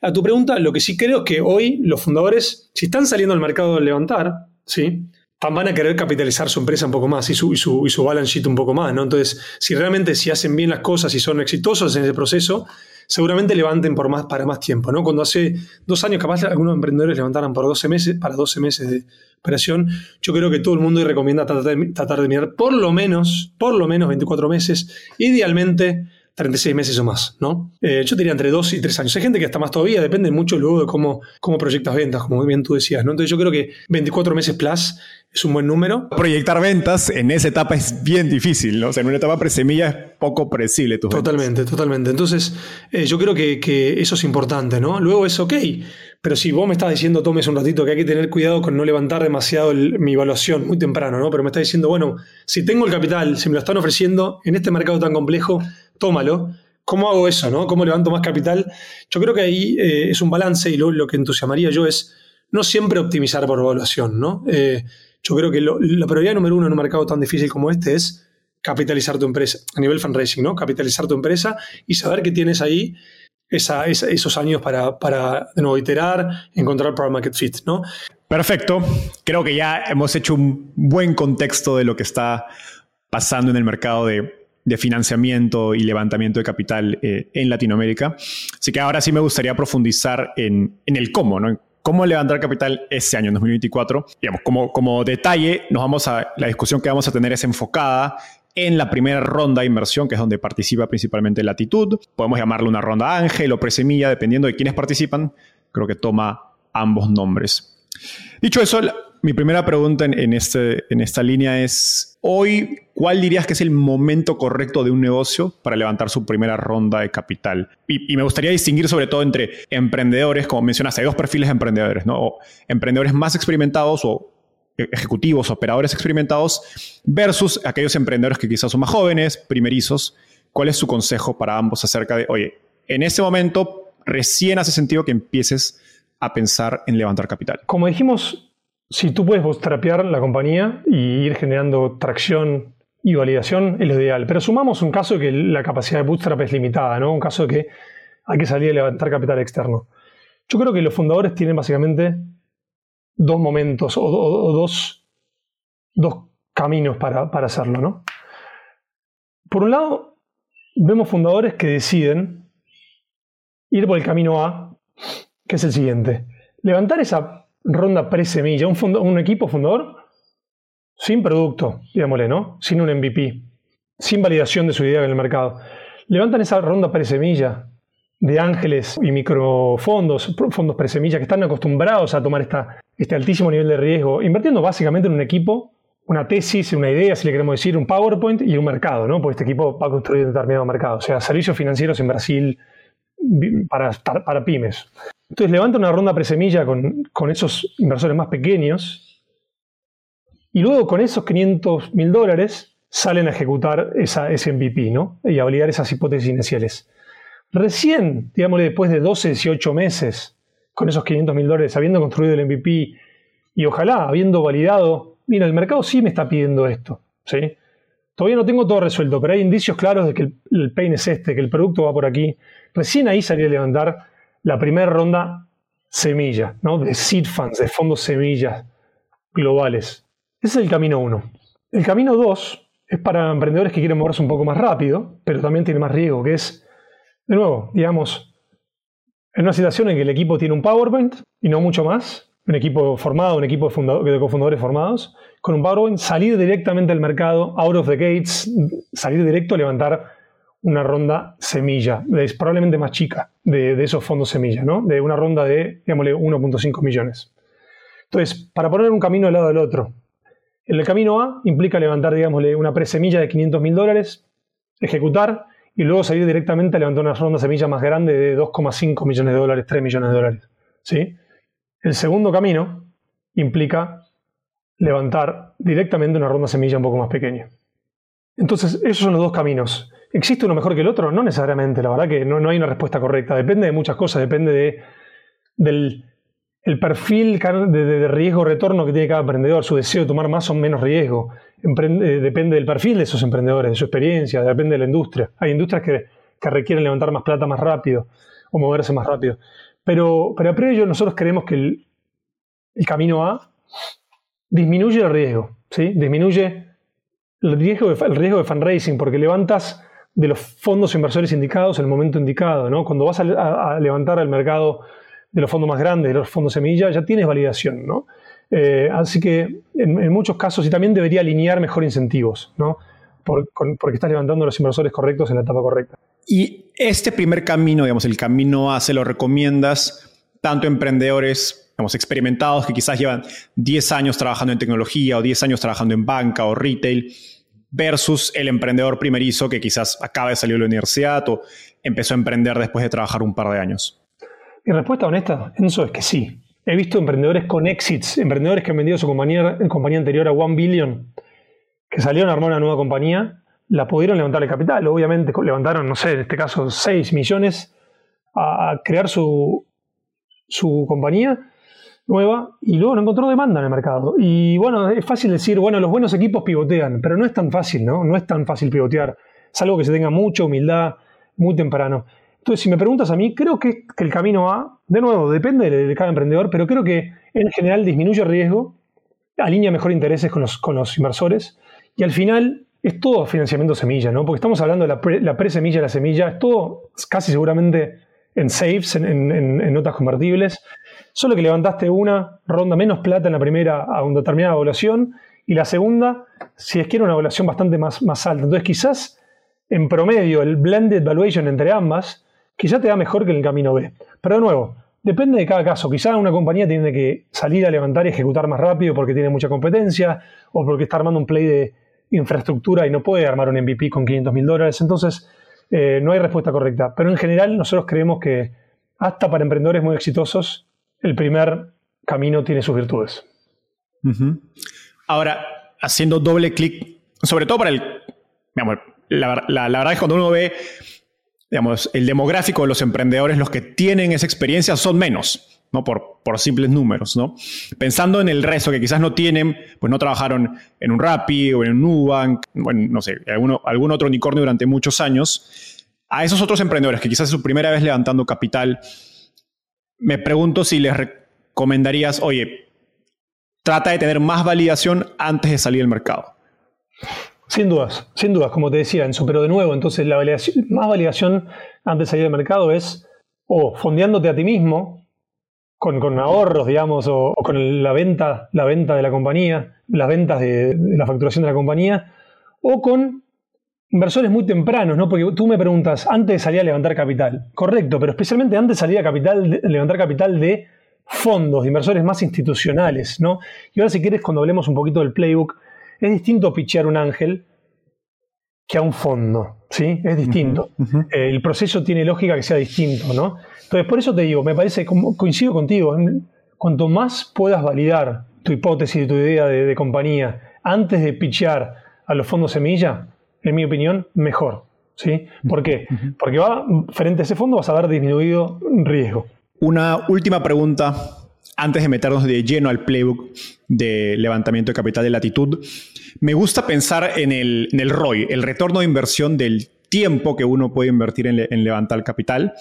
A tu pregunta, lo que sí creo es que hoy los fundadores, si están saliendo al mercado a levantar, ¿sí? van a querer capitalizar su empresa un poco más y su, y su, y su balance sheet un poco más, ¿no? Entonces, si realmente si hacen bien las cosas y son exitosos en ese proceso, seguramente levanten por más, para más tiempo. ¿no? Cuando hace dos años capaz algunos emprendedores levantaron por 12 meses, para 12 meses de operación, yo creo que todo el mundo recomienda tratar de, tratar de mirar por lo menos, por lo menos 24 meses, idealmente 36 meses o más, ¿no? Eh, yo diría entre 2 y 3 años. Hay gente que está más todavía, depende mucho luego de cómo, cómo proyectas ventas, como bien tú decías, ¿no? Entonces yo creo que 24 meses plus es un buen número. Proyectar ventas en esa etapa es bien difícil, ¿no? O sea, en una etapa presemilla es poco predecible tu Totalmente, totalmente. Entonces, eh, yo creo que, que, eso es importante, ¿no? Luego es ok, pero si vos me estás diciendo, tomes un ratito, que hay que tener cuidado con no levantar demasiado mi evaluación muy temprano, ¿no? Pero me estás diciendo, bueno, si tengo el capital, si me lo están ofreciendo en este mercado tan complejo, tómalo. ¿Cómo hago eso, no? ¿Cómo levanto más capital? Yo creo que ahí eh, es un balance y lo, lo, que entusiasmaría yo es no siempre optimizar por evaluación, ¿no? Eh, yo creo que la prioridad número uno en un mercado tan difícil como este es capitalizar tu empresa, a nivel fundraising, ¿no? Capitalizar tu empresa y saber que tienes ahí esos años para, para, de nuevo, iterar, encontrar product market fit, ¿no? Perfecto. Creo que ya hemos hecho un buen contexto de lo que está pasando en el mercado de, financiamiento y levantamiento de capital eh, en Latinoamérica. Así que ahora sí me gustaría profundizar en, en el cómo, ¿no? cómo levantar capital ese año, en 2024. Digamos, como, como detalle, nos vamos a, la discusión que vamos a tener es enfocada en la primera ronda de inversión, que es donde participa principalmente Latitud. Podemos llamarlo una ronda ángel o presemilla, dependiendo de quiénes participan. Creo que toma ambos nombres. Dicho eso, Mi primera pregunta en, este, en esta línea es, hoy, ¿cuál dirías que es el momento correcto de un negocio para levantar su primera ronda de capital? Y, me gustaría distinguir sobre todo entre emprendedores, como mencionaste, hay dos perfiles de emprendedores, ¿no? emprendedores más experimentados o ejecutivos, operadores experimentados, versus aquellos emprendedores que quizás son más jóvenes, primerizos. ¿Cuál es su consejo para ambos acerca de, oye, en este momento recién hace sentido que empieces a pensar en levantar capital? Como dijimos, si tú puedes bootstrapear la compañía y ir generando tracción y validación, es lo ideal. Pero sumamos un caso que la capacidad de bootstrap es limitada, ¿no? Un caso que hay que salir a levantar capital externo. Yo creo que los fundadores tienen básicamente dos momentos o, dos, dos, caminos para, para hacerlo, ¿no? Por un lado, vemos fundadores que deciden ir por el camino A, que es el siguiente. Levantar esa ronda pre-semilla, un, un, equipo fundador sin producto, digámosle, ¿no? Sin un MVP, sin validación de su idea en el mercado. Levantan esa ronda pre-semilla de ángeles y microfondos, fondos pre-semilla que están acostumbrados a tomar esta, este altísimo nivel de riesgo, invirtiendo básicamente en un equipo, una tesis, una idea, si le queremos decir, un PowerPoint y un mercado, ¿no? Porque este equipo va a construir un determinado mercado, o sea, servicios financieros en Brasil para, para pymes. Entonces levanta una ronda presemilla con, con esos inversores más pequeños y luego con esos 500 mil dólares salen a ejecutar esa, ese MVP ¿no? y a validar esas hipótesis iniciales. Recién, digámosle, después de 12, 18 meses con esos 500 mil dólares, habiendo construido el MVP y ojalá habiendo validado, mira, el mercado sí me está pidiendo esto. ¿sí? Todavía no tengo todo resuelto, pero hay indicios claros de que el, el pain es este, que el producto va por aquí. Recién ahí salí a levantar la primera ronda semilla, ¿no? de seed funds, de fondos semillas globales. Ese es el camino uno. El camino dos es para emprendedores que quieren moverse un poco más rápido, pero también tiene más riesgo, que es, de nuevo, digamos, en una situación en que el equipo tiene un PowerPoint y no mucho más, un equipo formado, un equipo de, de cofundadores formados, con un PowerPoint, salir directamente al mercado, out of the gates, salir directo a levantar una ronda semilla, es probablemente más chica de, esos fondos semilla, ¿no? De una ronda de, digámosle, 1.5 millones. Entonces, para poner un camino al lado del otro, el camino A implica levantar, digámosle, una presemilla de 500 mil dólares, ejecutar y luego salir directamente a levantar una ronda semilla más grande de 2,5 millones de dólares, 3 millones de dólares. ¿sí? El segundo camino implica levantar directamente una ronda semilla un poco más pequeña. Entonces, esos son los dos caminos. ¿Existe uno mejor que el otro? No necesariamente, la verdad que no, hay una respuesta correcta. Depende de muchas cosas, depende de, del el perfil de, riesgo-retorno que tiene cada emprendedor, su deseo de tomar más o menos riesgo. Eh, depende del perfil de esos emprendedores, de su experiencia, depende de la industria. Hay industrias que, requieren levantar más plata más rápido o moverse más rápido. Pero, pero a priori nosotros creemos que el, camino A disminuye el riesgo, ¿sí? disminuye el riesgo, el riesgo de fundraising, porque levantas de los fondos inversores indicados en el momento indicado. ¿no? Cuando vas a, levantar el mercado de los fondos más grandes, de los fondos semilla, ya tienes validación. ¿no? Eh, así que en, muchos casos, y también debería alinear mejor incentivos, ¿no? porque estás levantando los inversores correctos en la etapa correcta. Y este primer camino, digamos, el camino A, ¿se lo recomiendas tanto a emprendedores digamos, experimentados que quizás llevan 10 años trabajando en tecnología o 10 años trabajando en banca o retail versus el emprendedor primerizo que quizás acaba de salir de la universidad o empezó a emprender después de trabajar un par de años? Mi respuesta honesta, eso es que sí. He visto emprendedores con exits, emprendedores que han vendido su compañía, compañía anterior a One Billion, que salieron a armar una nueva compañía, la pudieron levantar el capital. Obviamente levantaron, no sé, en este caso 6 millones a crear su, su compañía nueva y luego no encontró demanda en el mercado. Y bueno, es fácil decir, bueno, los buenos equipos pivotean, pero no es tan fácil, ¿no? No es tan fácil pivotear. Es algo que se tenga mucha humildad muy temprano. Entonces, si me preguntas a mí, creo que, el camino A, de nuevo, depende de, cada emprendedor, pero creo que en general disminuye el riesgo, alinea mejor intereses con los, con los inversores y al final es todo financiamiento semilla, ¿no? Porque estamos hablando de la pre-semilla, la, semilla, es todo casi seguramente en safes, en notas convertibles solo que levantaste una ronda menos plata en la primera a una determinada evaluación y la segunda, si es que era una evaluación bastante más, más alta. Entonces quizás en promedio el blended valuation entre ambas quizás te da mejor que en el camino B. Pero de nuevo, Depende de cada caso. Quizá una compañía tiene que salir a levantar y ejecutar más rápido porque tiene mucha competencia o porque está armando un play de infraestructura y no puede armar un MVP con 500 mil dólares. Entonces, eh, no hay respuesta correcta. Pero en general, nosotros creemos que hasta para emprendedores muy exitosos, el primer camino tiene sus virtudes. Ahora, haciendo doble clic, sobre todo para el... la, la, verdad es que cuando uno ve digamos, el demográfico de los emprendedores, los que tienen esa experiencia son menos, ¿no? Por, por simples números, ¿no? Pensando en el resto que quizás no tienen, pues no trabajaron en un Rappi o en un Nubank, bueno, no sé, algún otro unicornio durante muchos años. A esos otros emprendedores que quizás es su primera vez levantando capital, me pregunto si les recomendarías, oye, trata de tener más validación antes de salir al mercado. Sin dudas, sin dudas, como te decía Enzo, pero de nuevo, entonces la más validación antes de salir al mercado es o fondeándote a ti mismo, con, con ahorros, digamos, o, con la venta, la venta de la compañía, las ventas de, la facturación de la compañía, o con inversores muy tempranos, ¿no? Porque tú me preguntas, antes de salir a levantar capital, correcto, pero especialmente antes de salir a capital, levantar capital de fondos, de inversores más institucionales, ¿no? Y ahora si quieres, cuando hablemos un poquito del playbook, es distinto pichear un ángel que a un fondo, ¿sí? Es distinto. Eh, el proceso tiene lógica que sea distinto, ¿no? Entonces, por eso te digo, me parece, coincido contigo, cuanto más puedas validar tu hipótesis, tu idea de, compañía antes de pichear a los fondos semilla, en mi opinión, mejor, ¿sí? ¿Por qué? Porque va, frente a ese fondo vas a haber disminuido riesgo. Una última pregunta antes de meternos de lleno al playbook de levantamiento de capital de latitud, me gusta pensar en el, ROI, el retorno de inversión del tiempo que uno puede invertir en, levantar capital,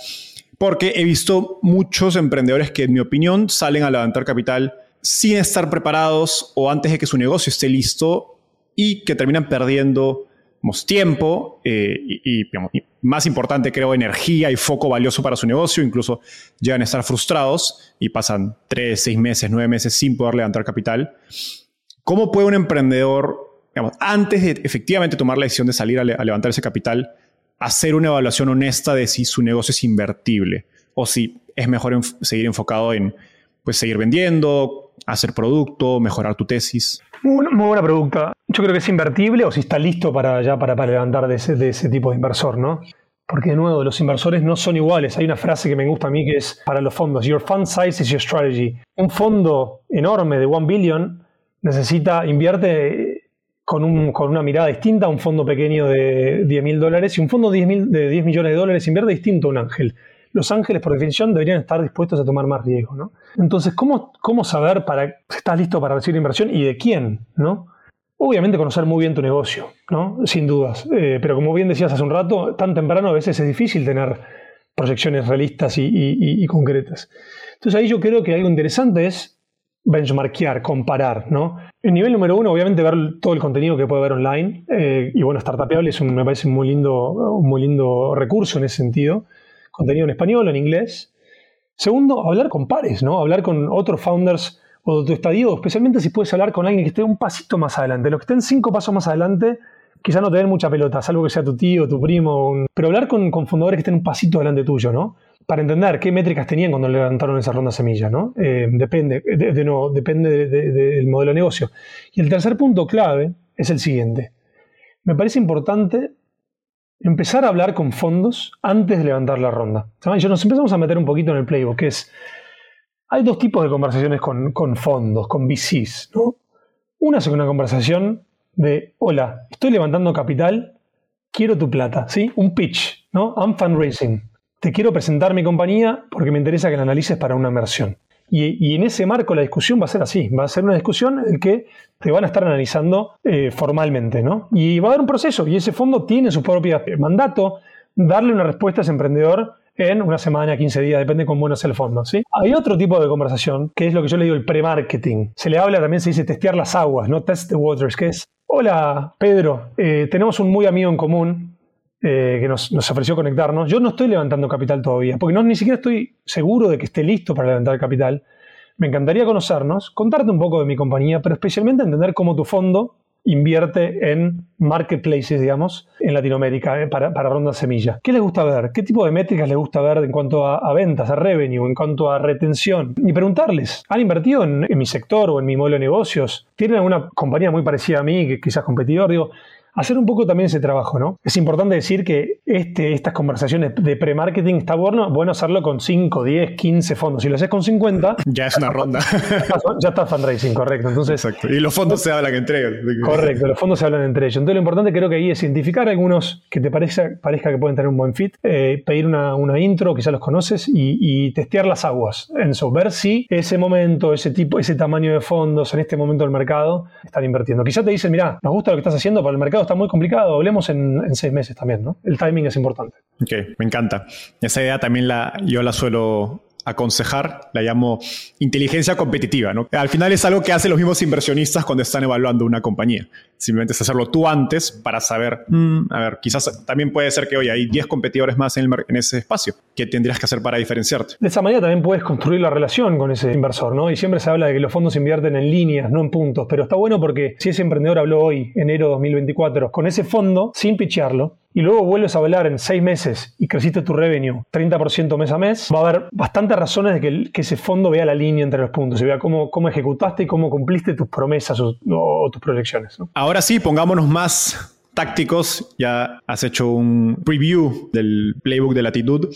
porque he visto muchos emprendedores que, en mi opinión, salen a levantar capital sin estar preparados o antes de que su negocio esté listo y que terminan perdiendo tiempo eh, y, más importante, creo, energía y foco valioso para su negocio. Incluso llegan a estar frustrados y pasan tres, seis meses, nueve meses sin poder levantar capital. ¿Cómo puede un emprendedor, antes de efectivamente tomar la decisión de salir a, levantar ese capital, hacer una evaluación honesta de si su negocio es invertible o si es mejor seguir enfocado en pues, seguir vendiendo, hacer producto, mejorar tu tesis? Muy, buena pregunta. Yo creo que es invertible o si está listo para ya para, levantar de ese, de ese tipo de inversor, ¿no? Porque de nuevo, los inversores no son iguales. Hay una frase que me gusta a mí que es para los fondos, Your fund size is your strategy. Un fondo enorme de 1 billion necesita, invierte con, un, con una mirada distinta a un fondo pequeño de 10 mil dólares y un fondo de 10, de 10 millones de dólares invierte distinto a un ángel los ángeles, por definición, deberían estar dispuestos a tomar más riesgo. ¿no? Entonces, ¿cómo, ¿cómo saber para, si estás listo para recibir inversión y de quién? ¿no? Obviamente conocer muy bien tu negocio, ¿no? sin dudas. Eh, pero como bien decías hace un rato, tan temprano a veces es difícil tener proyecciones realistas y, concretas. Entonces ahí yo creo que algo interesante es benchmarkear, comparar, ¿no? El nivel número uno, obviamente, ver todo el contenido que puede haber online. Eh, y bueno, Startupeable es un, me parece muy lindo, un muy lindo recurso en ese sentido contenido en español o en inglés. Segundo, hablar con pares, ¿no? Hablar con otros founders o de tu estadio, especialmente si puedes hablar con alguien que esté un pasito más adelante. Los que estén cinco pasos más adelante, quizá no te den mucha pelota, salvo que sea tu tío, tu primo, pero hablar con, fundadores que estén un pasito adelante tuyo, ¿no? Para entender qué métricas tenían cuando levantaron esa ronda semilla, ¿no? Eh, depende, depende del modelo de negocio. Y el tercer punto clave es el siguiente. Me parece importante empezar a hablar con fondos antes de levantar la ronda. Nos empezamos a meter un poquito en el playbook, que es, hay dos tipos de conversaciones con, fondos, con VCs. ¿no? Una es una conversación de, hola, estoy levantando capital, quiero tu plata, ¿sí? Un pitch, ¿no? I'm fundraising. Te quiero presentar mi compañía porque me interesa que la analices para una inversión. Y, en ese marco la discusión va a ser así, va a ser una discusión en que te van a estar analizando eh, formalmente, ¿no? Y va a haber un proceso y ese fondo tiene su propio mandato, darle una respuesta a ese emprendedor en una semana, 15 días, depende con bueno sea el fondo. ¿sí? Hay otro tipo de conversación, que es lo que yo le digo el pre-marketing. Se le habla también, se dice testear las aguas, ¿no? Test the waters, que es, hola Pedro, eh, tenemos un muy amigo en común eh, que nos, ofreció conectarnos. Yo no estoy levantando capital todavía, porque no, ni siquiera estoy seguro de que esté listo para levantar capital. Me encantaría conocernos, contarte un poco de mi compañía, pero especialmente entender cómo tu fondo invierte en marketplaces, digamos, en Latinoamérica eh, para, para ronda semilla. ¿Qué les gusta ver? ¿Qué tipo de métricas les gusta ver en cuanto a, ventas, a revenue, en cuanto a retención? Y preguntarles, ¿han invertido en, en mi sector o en mi modelo de negocios? ¿Tienen alguna compañía muy parecida a mí, que quizás competidor? Digo, hacer un poco también ese trabajo, ¿no? Es importante decir que este, estas conversaciones de pre-marketing está bueno, bueno hacerlo con 5, 10, 15 fondos. Si lo haces con 50... Ya es una ronda. Ya está fundraising, correcto. Entonces, Exacto. Y los fondos se hablan entre ellos. Correcto, los fondos se hablan entre ellos. Entonces lo importante creo que ahí es identificar algunos que te parezca, parezca que pueden tener un buen fit, eh, pedir una, una, intro, quizás los conoces, y, y, testear las aguas. En eso, ver si ese momento, ese tipo, ese tamaño de fondos en este momento del mercado están invirtiendo. Quizás te dicen, mira, nos gusta lo que estás haciendo, pero el mercado está muy complicado, hablemos en, seis meses también, ¿no? El timing es importante. Ok, me encanta. Esa idea también la, yo la suelo aconsejar, la llamo inteligencia competitiva. ¿no? Al final es algo que hacen los mismos inversionistas cuando están evaluando una compañía. Simplemente es hacerlo tú antes para saber, mm, a ver, quizás también puede ser que hoy hay 10 competidores más en, el, en, ese espacio. ¿Qué tendrías que hacer para diferenciarte? De esa manera también puedes construir la relación con ese inversor, ¿no? Y siempre se habla de que los fondos invierten en líneas, no en puntos, pero está bueno porque si ese emprendedor habló hoy, enero de 2024, con ese fondo, sin pichearlo, y luego vuelves a hablar en seis meses y creciste tu revenue 30% mes a mes, va a haber bastantes razones de que, ese fondo vea la línea entre los puntos y vea cómo, cómo ejecutaste y cómo cumpliste tus promesas o, tus proyecciones. Ahora sí, pongámonos más tácticos. Ya has hecho un preview del playbook de Latitud,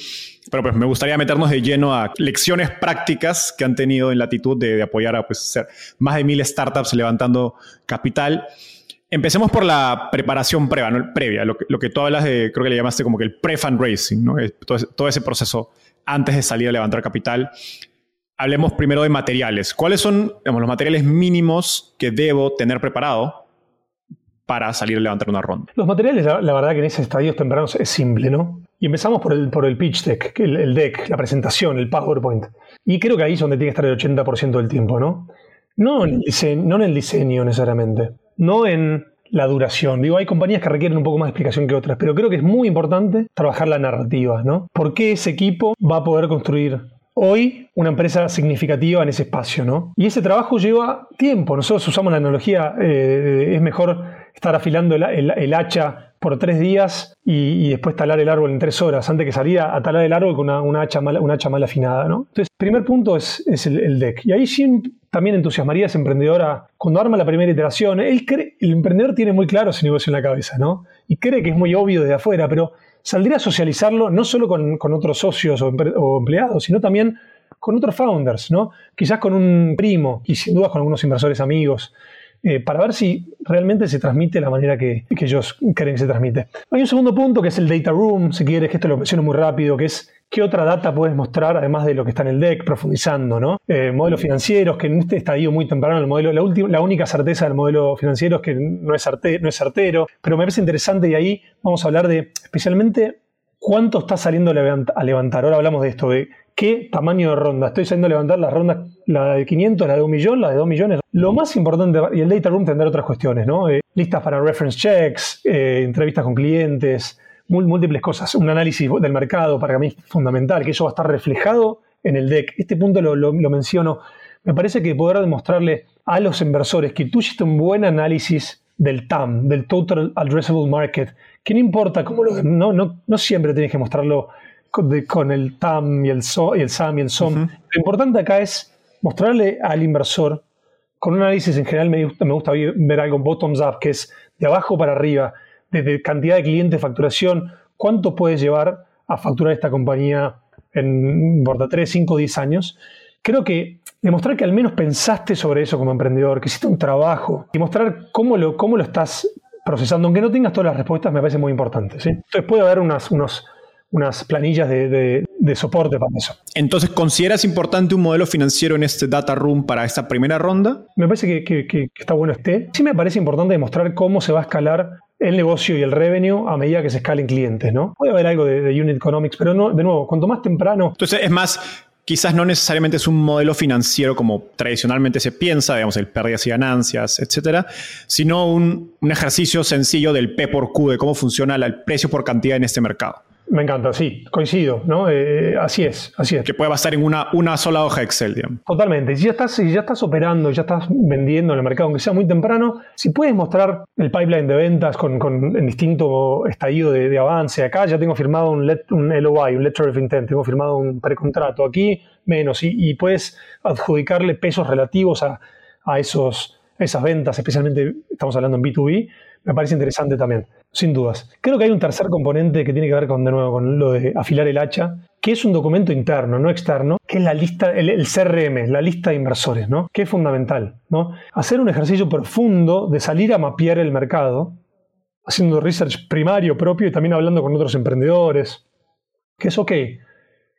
pero pues me gustaría meternos de lleno a lecciones prácticas que han tenido en Latitud de, apoyar a pues, más de mil startups levantando capital. Empecemos por la preparación previa, ¿no? previa lo, que, lo que tú hablas de, creo que le llamaste como que el pre-fundraising, ¿no? todo, ese, proceso antes de salir a levantar capital. Hablemos primero de materiales. ¿Cuáles son los materiales mínimos que debo tener preparado para salir a levantar una ronda? Los materiales, la, verdad que en ese estadio tempranos es simple, ¿no? Y empezamos por el, por el pitch deck, el, el deck, la presentación, el PowerPoint. Y creo que ahí es donde tiene que estar el 80% del tiempo, ¿no? No en, el no en el diseño necesariamente no en la duración. Digo, hay compañías que requieren un poco más de explicación que otras, pero creo que es muy importante trabajar la narrativa, ¿no? ¿Por qué ese equipo va a poder construir hoy una empresa significativa en ese espacio, ¿no? Y ese trabajo lleva tiempo. Nosotros usamos la analogía, eh, es mejor estar afilando el, hacha por tres días y, después talar el árbol en tres horas, antes que salir a, talar el árbol con una, hacha, mal, una hacha mal afinada, ¿no? Entonces, primer punto es, el, el, deck. Y ahí sí también entusiasmaría a ese emprendedor cuando arma la primera iteración, él cree, el emprendedor tiene muy claro ese negocio en la cabeza, ¿no? Y cree que es muy obvio desde afuera, pero saldría a socializarlo no solo con, otros socios o, empleados, sino también con otros founders, ¿no? Quizás con un primo y sin duda con algunos inversores amigos. Eh, para ver si realmente se transmite de la manera que, que, ellos creen que se transmite. Hay un segundo punto que es el data room, si quieres, que esto lo menciono muy rápido, que es qué otra data puedes mostrar, además de lo que está en el deck, profundizando, ¿no? Eh, modelos financieros, que en este estadio muy temprano, el modelo, la, última, la única certeza del modelo financiero es que no es, no es certero, pero me parece interesante y ahí vamos a hablar de especialmente cuánto está saliendo a levantar. Ahora hablamos de esto, de qué tamaño de ronda. Estoy saliendo a levantar las rondas, la de 500, la de 1 millón, la de 2 millones. Lo más importante, y el data room tendrá otras cuestiones, ¿no? Eh, listas para reference checks, eh, entrevistas con clientes, múltiples cosas. Un análisis del mercado para mí es fundamental, que eso va a estar reflejado en el deck. Este punto lo, menciono. Me parece que poder demostrarle a los inversores que tú hiciste un buen análisis del TAM, del Total Addressable Market, que no importa cómo lo... No, no, no siempre tienes que mostrarlo con, el TAM y el, so, y el SAM y el SOM. Lo importante acá es mostrarle al inversor, con un análisis en general me gusta, me gusta ver algo bottoms up, que es de abajo para arriba, desde cantidad de clientes, facturación, cuánto puedes llevar a facturar esta compañía en, por 3, 5, 10 años. Creo que demostrar que al menos pensaste sobre eso como emprendedor, que hiciste un trabajo y mostrar cómo lo, cómo lo estás procesando, aunque no tengas todas las respuestas, me parece muy importante. ¿sí? Entonces puede haber unas, unos unas planillas de, soporte para eso. Entonces, ¿consideras importante un modelo financiero en este data room para esta primera ronda? Me parece que, está bueno este. Sí me parece importante demostrar cómo se va a escalar el negocio y el revenue a medida que se escalen clientes, ¿no? Puede haber algo de, unit economics, pero no, de nuevo, cuanto más temprano... Entonces, es más, quizás no necesariamente es un modelo financiero como tradicionalmente se piensa, digamos, el pérdidas y ganancias, etcétera, sino un, ejercicio sencillo del P por Q, de cómo funciona el precio por cantidad en este mercado. Me encanta, sí, coincido, ¿no? Eh, así es, así es. Que puede basar en una, una sola hoja Excel, digamos. Totalmente. Si ya, estás, si ya estás operando, ya estás vendiendo en el mercado, aunque sea muy temprano, si puedes mostrar el pipeline de ventas con, con en distinto estadio de, avance. Acá ya tengo firmado un, un LOI, un Letter of Intent, tengo firmado un precontrato. Aquí menos. Y, y puedes adjudicarle pesos relativos a, a, esos, esas ventas, especialmente estamos hablando en B2B. Me parece interesante también sin dudas. Creo que hay un tercer componente que tiene que ver con, de nuevo, con lo de afilar el hacha, que es un documento interno, no externo, que es la lista, el, CRM, la lista de inversores, ¿no? Que es fundamental, ¿no? Hacer un ejercicio profundo de salir a mapear el mercado, haciendo research primario propio y también hablando con otros emprendedores, que es ok.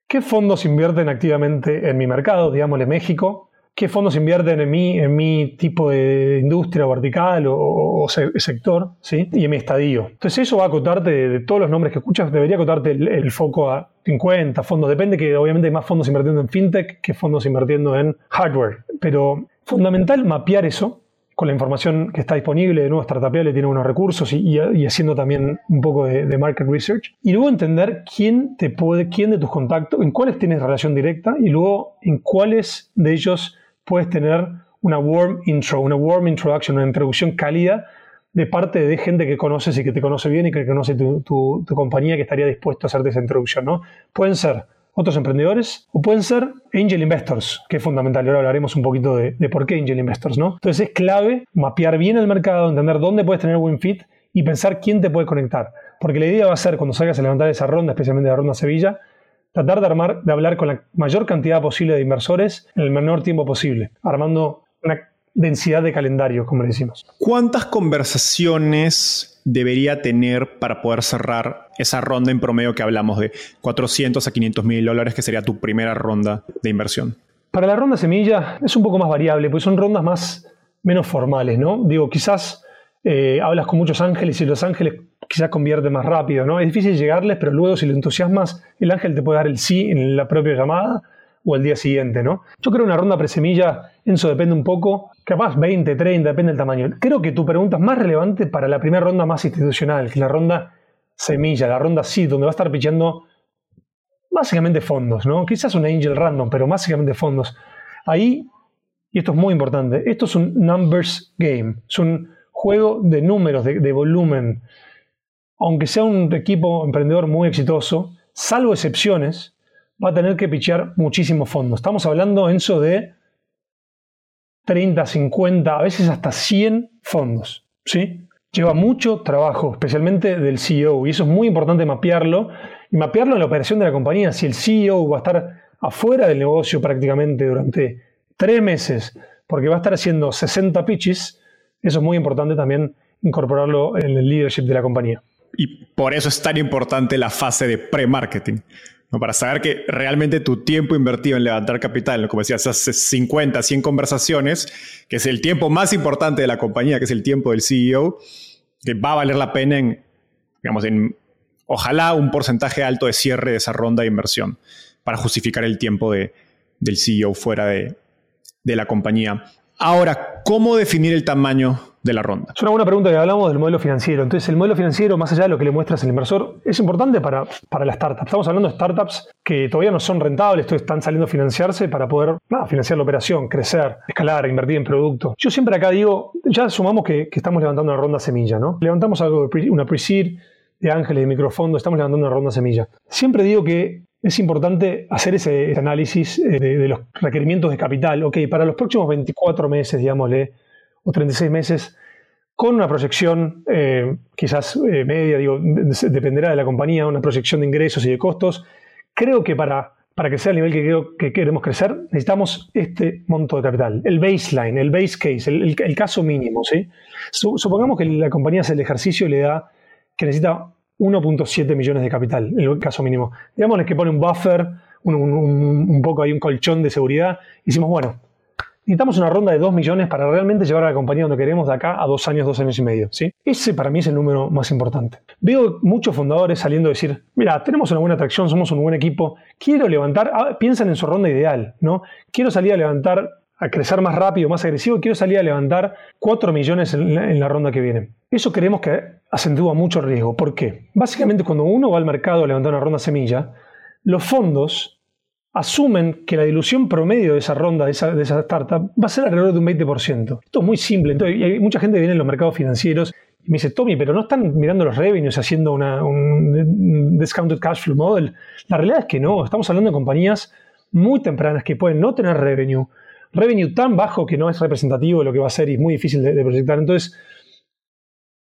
¿Qué fondos invierten activamente en mi mercado, digámosle México? Qué fondos invierten en mi, en mi tipo de industria vertical o, sector, ¿sí? Y en mi estadio. Entonces eso va a acotarte, de, todos los nombres que escuchas, debería acotarte el, foco a 50 fondos. Depende que obviamente hay más fondos invirtiendo en fintech que fondos invirtiendo en hardware. Pero fundamental mapear eso con la información que está disponible, de nuevo Startupiable tiene unos recursos y, haciendo también un poco de, de, market research. Y luego entender quién te puede, quién de tus contactos, en cuáles tienes relación directa y luego en cuáles de ellos puedes tener una warm intro, una warm introduction, una introducción cálida de parte de gente que conoces y que te conoce bien y que conoce tu, compañía que estaría dispuesto a hacerte esa introducción. ¿no? Pueden ser otros emprendedores o pueden ser angel investors, que es fundamental. Ahora hablaremos un poquito de, por qué angel investors. ¿no? Entonces es clave mapear bien el mercado, entender dónde puedes tener buen fit y pensar quién te puede conectar. Porque la idea va a ser, cuando salgas a levantar esa ronda, especialmente la ronda Sevilla, tratar de armar, de hablar con la mayor cantidad posible de inversores en el menor tiempo posible, armando una densidad de calendario, como le decimos. ¿Cuántas conversaciones debería tener para poder cerrar esa ronda en promedio que hablamos de 400 a 500 mil dólares, que sería tu primera ronda de inversión? Para la ronda semilla es un poco más variable, pues son rondas más menos formales, ¿no? Digo, quizás eh, hablas con muchos ángeles y los ángeles quizás convierte más rápido, ¿no? Es difícil llegarles, pero luego si lo entusiasmas, el ángel te puede dar el sí en la propia llamada o el día siguiente, ¿no? Yo creo una ronda presemilla, eso depende un poco, capaz 20, 30, depende del tamaño. Creo que tu pregunta es más relevante para la primera ronda más institucional, que la ronda semilla, la ronda sí, donde va a estar pichando básicamente fondos, ¿no? Quizás un angel random, pero básicamente fondos. Ahí, y esto es muy importante, esto es un numbers game, es un juego de números, de, volumen. Aunque sea un equipo emprendedor muy exitoso, salvo excepciones, va a tener que pichear muchísimos fondos. Estamos hablando, Enzo, de 30, 50, a veces hasta 100 fondos. ¿sí? Lleva mucho trabajo, especialmente del CEO, y eso es muy importante mapearlo, y mapearlo en la operación de la compañía. Si el CEO va a estar afuera del negocio prácticamente durante tres meses, porque va a estar haciendo 60 pitches, eso es muy importante también incorporarlo en el leadership de la compañía. Y por eso es tan importante la fase de pre-marketing. ¿no? Para saber que realmente tu tiempo invertido en levantar capital, como decías, hace 50, 100 conversaciones, que es el tiempo más importante de la compañía, que es el tiempo del CEO, que va a valer la pena en, digamos, en ojalá un porcentaje alto de cierre de esa ronda de inversión para justificar el tiempo de, del CEO fuera de, de la compañía. Ahora, ¿cómo definir el tamaño de la ronda? Es una buena pregunta que hablamos del modelo financiero. Entonces, el modelo financiero, más allá de lo que le muestras al inversor, es importante para, para las startups. Estamos hablando de startups que todavía no son rentables, están saliendo a financiarse para poder financiar la operación, crecer, escalar, invertir en producto. Yo siempre acá digo, ya sumamos que, estamos levantando una ronda semilla, ¿no? Levantamos algo de una pre-seed, de ángeles, de microfondo, estamos levantando una ronda semilla. Siempre digo que es importante hacer ese, análisis eh, de, los requerimientos de capital. Ok, para los próximos 24 meses, digámosle, o 36 meses, con una proyección eh, quizás eh, media, digo, dependerá de la compañía, una proyección de ingresos y de costos. Creo que para, para crecer al nivel que, creo que queremos crecer, necesitamos este monto de capital, el baseline, el base case, el, caso mínimo. ¿sí? Supongamos que la compañía hace el ejercicio y le da que necesita 1.7 millones de capital, el caso mínimo. Digámosle que pone un buffer, un, poco ahí un colchón de seguridad. Y decimos, bueno, necesitamos una ronda de 2 millones para realmente llevar a la compañía donde queremos de acá a dos años, dos años y medio. ¿sí? Ese para mí es el número más importante. Veo muchos fundadores saliendo a decir, mira, tenemos una buena atracción, somos un buen equipo, quiero levantar, ah, piensan en su ronda ideal, ¿no? Quiero salir a levantar a crecer más rápido, más agresivo, quiero salir a levantar 4 millones en la, ronda que viene. Eso creemos que acentúa mucho riesgo. ¿Por qué? Básicamente cuando uno va al mercado a levantar una ronda semilla, los fondos asumen que la dilución promedio de esa ronda, de esa, de startup, va a ser alrededor de un 20%. Esto es muy simple. Entonces, mucha gente viene en los mercados financieros y me dice, Tommy, pero no están mirando los revenues haciendo un discounted cash flow model. La realidad es que no. Estamos hablando de compañías muy tempranas que pueden no tener revenue, revenue tan bajo que no es representativo de lo que va a ser y es muy difícil de, proyectar. Entonces,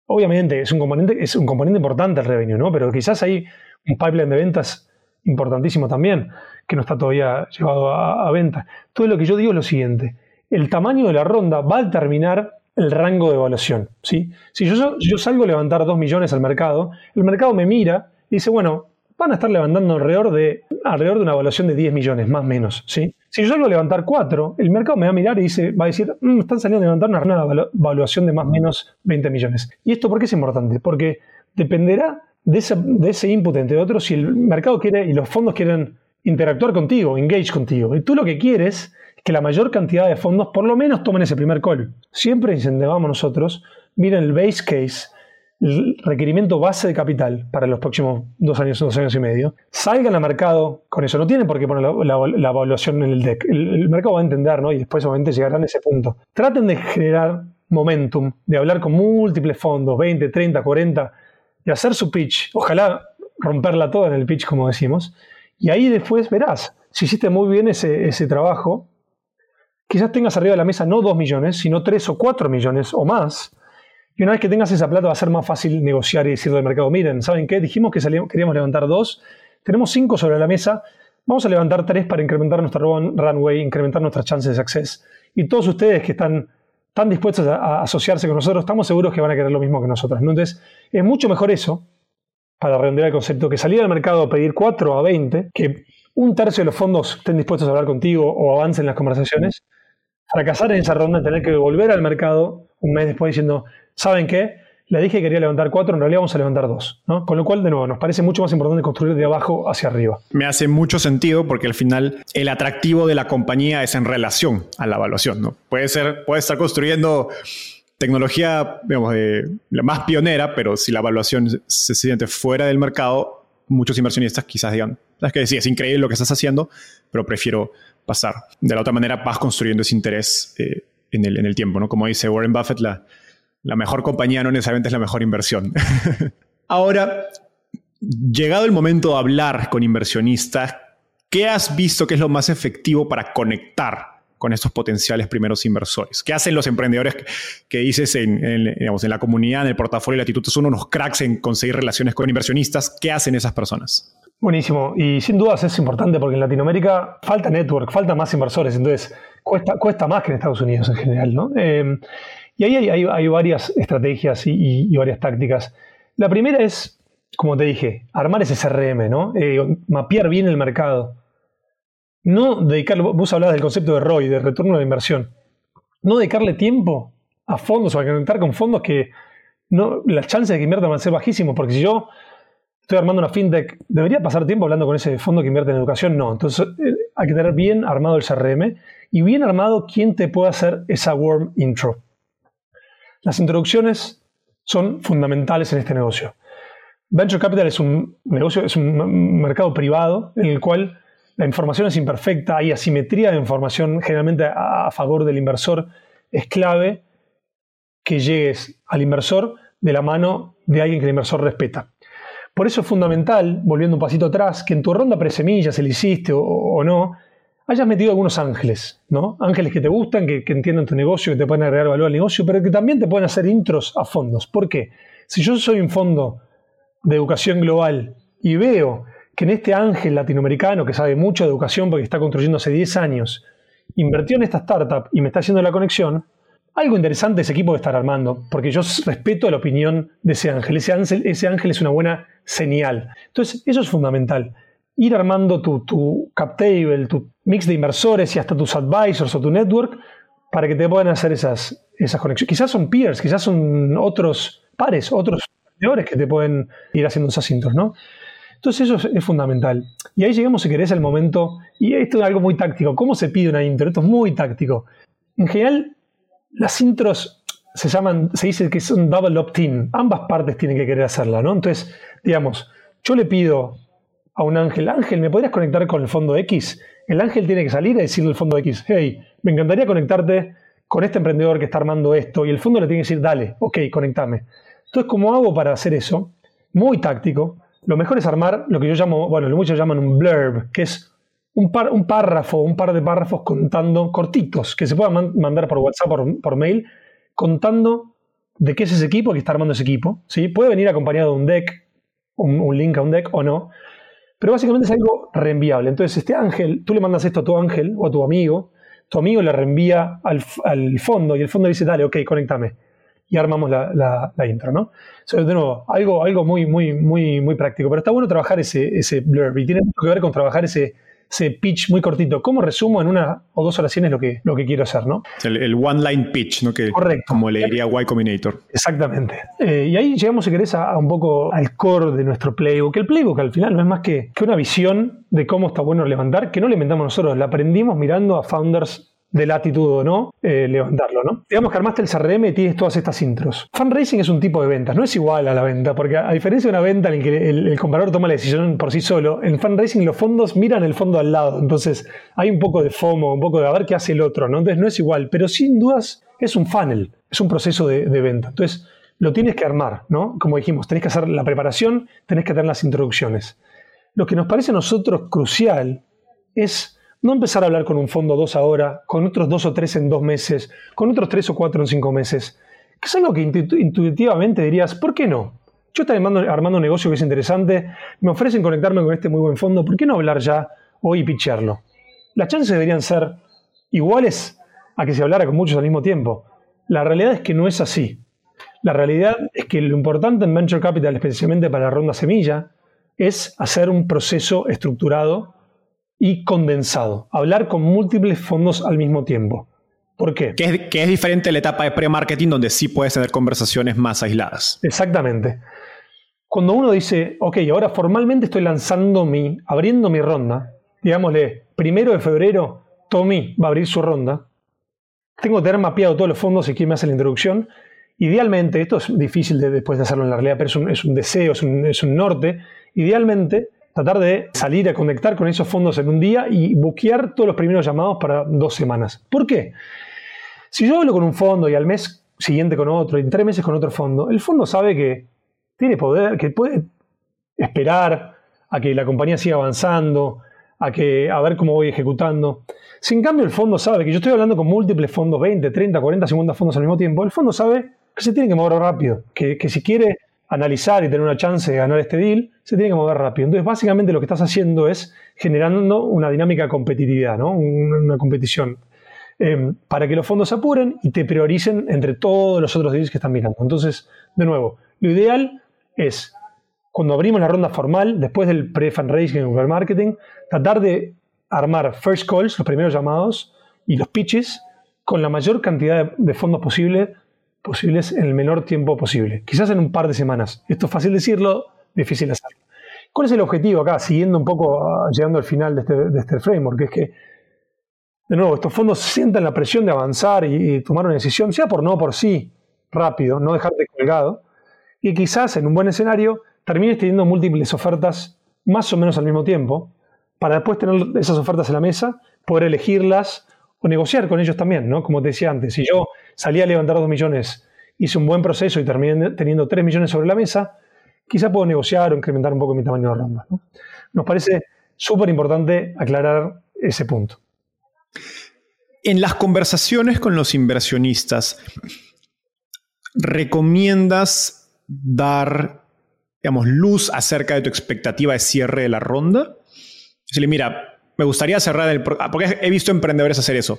obviamente es un componente, es un componente importante el revenue, ¿no? Pero quizás hay un pipeline de ventas importantísimo también que no está todavía llevado a, venta. Todo lo que yo digo es lo siguiente. El tamaño de la ronda va a determinar el rango de evaluación. ¿sí? Si yo, yo salgo a levantar 2 millones al mercado, el mercado me mira y dice, bueno, van a estar levantando alrededor de, alrededor de una evaluación de 10 millones, más o menos. ¿sí? Si yo salgo a levantar 4, el mercado me va a mirar y dice, va a decir, mm, están saliendo a levantar una, evaluación de más o menos 20 millones. ¿Y esto por qué es importante? Porque dependerá de ese, input, entre otros, si el mercado quiere y los fondos quieren interactuar contigo, engage contigo. Y tú lo que quieres es que la mayor cantidad de fondos por lo menos tomen ese primer call. Siempre incentivamos nosotros, miren el base case, el requerimiento base de capital para los próximos dos años, dos años y medio, salgan al mercado con eso. No tienen por qué poner la, evaluación en el deck. El, mercado va a entender, ¿no? Y después obviamente llegarán a ese punto. Traten de generar momentum, de hablar con múltiples fondos, 20, 30, 40, y hacer su pitch. Ojalá romperla toda en el pitch, como decimos. Y ahí después verás, si hiciste muy bien ese, ese trabajo, quizás tengas arriba de la mesa no 2 millones, sino 3 o 4 millones o más y una vez que tengas esa plata va a ser más fácil negociar y decir del mercado, miren, ¿saben qué? Dijimos que queríamos levantar dos, tenemos cinco sobre la mesa, vamos a levantar tres para incrementar nuestra runway, incrementar nuestras chances de access. Y todos ustedes que están tan dispuestos a, asociarse con nosotros, estamos seguros que van a querer lo mismo que nosotros. Entonces, es mucho mejor eso, para redondear el concepto, que salir al mercado a pedir 4 a 20, que un tercio de los fondos estén dispuestos a hablar contigo o avancen las conversaciones, fracasar en esa ronda, tener que volver al mercado un mes después diciendo, ¿saben qué? Le dije que quería levantar cuatro, en realidad vamos a levantar dos. ¿no? Con lo cual, de nuevo, nos parece mucho más importante construir de abajo hacia arriba. Me hace mucho sentido porque al final el atractivo de la compañía es en relación a la evaluación. ¿no? Puede, ser, puede estar construyendo tecnología digamos, la más pionera, pero si la evaluación se siente fuera del mercado, muchos inversionistas quizás digan, es que sí, es increíble lo que estás haciendo, pero prefiero pasar. De la otra manera, vas construyendo ese interés eh, en, el, en el tiempo. ¿no? Como dice Warren Buffett, la, la mejor compañía no necesariamente es la mejor inversión. Ahora, llegado el momento de hablar con inversionistas, ¿qué has visto que es lo más efectivo para conectar con estos potenciales primeros inversores? ¿Qué hacen los emprendedores que, dices en, en, la comunidad, en el portafolio de Latitud? Son unos cracks en conseguir relaciones con inversionistas. ¿Qué hacen esas personas? Buenísimo. Y sin dudas es importante porque en Latinoamérica falta network, falta más inversores. Entonces, cuesta, cuesta más que en Estados Unidos en general. ¿no? Eh, y ahí hay, varias estrategias y, varias tácticas. La primera es, como te dije, armar ese CRM, ¿no? Eh, mapear bien el mercado. No dedicarlo, vos hablabas del concepto de ROI, de retorno de inversión. No dedicarle tiempo a fondos o a conectar con fondos que no, las chances de que inviertan van a ser bajísimas, porque si yo estoy armando una fintech, ¿debería pasar tiempo hablando con ese fondo que invierte en educación? No. Entonces eh, hay que tener bien armado el CRM y bien armado quién te puede hacer esa warm intro. Las introducciones son fundamentales en este negocio. Venture Capital es un negocio, es un mercado privado en el cual la información es imperfecta, hay asimetría de información generalmente a favor del inversor. Es clave que llegues al inversor de la mano de alguien que el inversor respeta. Por eso es fundamental, volviendo un pasito atrás, que en tu ronda presemilla, se le hiciste o no, hayas metido algunos ángeles, ¿no? Ángeles que te gustan, que, entiendan tu negocio, que te pueden agregar valor al negocio, pero que también te pueden hacer intros a fondos. ¿Por qué? Si yo soy un fondo de educación global y veo que en este ángel latinoamericano que sabe mucho de educación porque está construyendo hace 10 años, invirtió en esta startup y me está haciendo la conexión, algo interesante ese equipo de estar armando, porque yo respeto la opinión de ese ángel. Ese ángel, ese ángel es una buena señal. Entonces, eso es fundamental ir armando tu, cap table, tu mix de inversores y hasta tus advisors o tu network para que te puedan hacer esas, esas conexiones. Quizás son peers, quizás son otros pares, otros emprendedores que te pueden ir haciendo esas intros, ¿no? Entonces eso es, fundamental. Y ahí llegamos, si querés, al momento, y esto es algo muy táctico, ¿cómo se pide una intro? Esto es muy táctico. En general, las intros se llaman, se dice que son double opt-in, ambas partes tienen que querer hacerla, ¿no? Entonces, digamos, yo le pido a un ángel, ángel, ¿me podrías conectar con el fondo X? El ángel tiene que salir a decirle al fondo X, hey, me encantaría conectarte con este emprendedor que está armando esto, y el fondo le tiene que decir, dale, ok, conectame. Entonces, ¿cómo hago para hacer eso? Muy táctico. Lo mejor es armar lo que yo llamo, bueno, lo muchos llaman un blurb, que es un, par, un párrafo, un par de párrafos contando, cortitos, que se puedan mandar por WhatsApp, por, por mail, contando de qué es ese equipo que está armando ese equipo. ¿sí? Puede venir acompañado de un deck, un, link a un deck o no, pero básicamente es algo reenviable. Entonces, este ángel, tú le mandas esto a tu ángel o a tu amigo, tu amigo le reenvía al, fondo y el fondo dice, dale, ok, conéctame. Y armamos la, la, intro, ¿no? de nuevo, algo, algo muy, muy, muy, muy práctico. Pero está bueno trabajar ese, ese blurb y tiene mucho que ver con trabajar ese, ese pitch muy cortito. ¿Cómo resumo en una o dos oraciones lo que, lo que quiero hacer? ¿no? El, one-line pitch, ¿no? Que, Correcto. Como le diría Y Combinator. Exactamente. Eh, y ahí llegamos, si querés, a, un poco al core de nuestro playbook. El playbook al final no es más que, que una visión de cómo está bueno levantar, que no le inventamos nosotros, la aprendimos mirando a founders de latitud o no, eh, levantarlo, ¿no? Digamos que armaste el CRM y tienes todas estas intros. Fundraising es un tipo de ventas, no es igual a la venta, porque a diferencia de una venta en la que el, comprador toma la decisión por sí solo, en fundraising los fondos miran el fondo al lado, entonces hay un poco de FOMO, un poco de a ver qué hace el otro, ¿no? Entonces no es igual, pero sin dudas es un funnel, es un proceso de, de venta. Entonces lo tienes que armar, ¿no? Como dijimos, tenés que hacer la preparación, tenés que tener las introducciones. Lo que nos parece a nosotros crucial es no empezar a hablar con un fondo dos ahora, con otros dos o tres en dos meses, con otros tres o cuatro en cinco meses. Que es algo que intuitivamente dirías, ¿por qué no? Yo estoy armando, un negocio que es interesante, me ofrecen conectarme con este muy buen fondo, ¿por qué no hablar ya hoy y pichearlo? Las chances deberían ser iguales a que se hablara con muchos al mismo tiempo. La realidad es que no es así. La realidad es que lo importante en Venture Capital, especialmente para la ronda semilla, es hacer un proceso estructurado y condensado. Hablar con múltiples fondos al mismo tiempo. ¿Por qué? Que es, que es diferente la etapa de pre-marketing donde sí puedes tener conversaciones más aisladas. Exactamente. Cuando uno dice, ok, ahora formalmente estoy lanzando mi, abriendo mi ronda, digámosle, primero de febrero, Tommy va a abrir su ronda, tengo que tener mapeado todos los fondos y quién me hace la introducción. Idealmente, esto es difícil de, después de hacerlo en la realidad, pero es un, es un deseo, es un, es un norte. Idealmente, tratar de salir a conectar con esos fondos en un día y buquear todos los primeros llamados para dos semanas. ¿Por qué? Si yo hablo con un fondo y al mes siguiente con otro y en tres meses con otro fondo, el fondo sabe que tiene poder, que puede esperar a que la compañía siga avanzando, a, que, a ver cómo voy ejecutando. Si en cambio el fondo sabe que yo estoy hablando con múltiples fondos, 20, 30, 40, 50 fondos al mismo tiempo, el fondo sabe que se tiene que mover rápido, que, que si quiere analizar y tener una chance de ganar este deal, se tiene que mover rápido. Entonces, básicamente lo que estás haciendo es generando una dinámica competitividad, ¿no? una competición, em, para que los fondos se apuren y te prioricen entre todos los otros deals que están mirando. Entonces, de nuevo, lo ideal es, cuando abrimos la ronda formal, después del pre-fundraising o pre-marketing, tratar de armar first calls, los primeros llamados, y los pitches con la mayor cantidad de fondos posible posibles en el menor tiempo posible, quizás en un par de semanas. Esto es fácil decirlo, difícil hacerlo. ¿Cuál es el objetivo acá? Siguiendo un poco, ah, llegando al final de este, de este framework, es que, de nuevo, estos fondos sientan la presión de avanzar y, tomar una decisión, sea por no por sí, rápido, no dejarte colgado, y quizás en un buen escenario termines teniendo múltiples ofertas más o menos al mismo tiempo, para después tener esas ofertas en la mesa, poder elegirlas o negociar con ellos también, ¿no? Como te decía antes, si yo salí a levantar 2 millones, hice un buen proceso y terminé teniendo 3 millones sobre la mesa, quizá puedo negociar o incrementar un poco mi tamaño de ronda. Nos parece súper importante aclarar ese punto. En las conversaciones con los inversionistas, ¿recomiendas dar digamos, luz acerca de tu expectativa de cierre de la ronda? Decirle, mira, me gustaría cerrar el... Porque he visto emprendedores hacer eso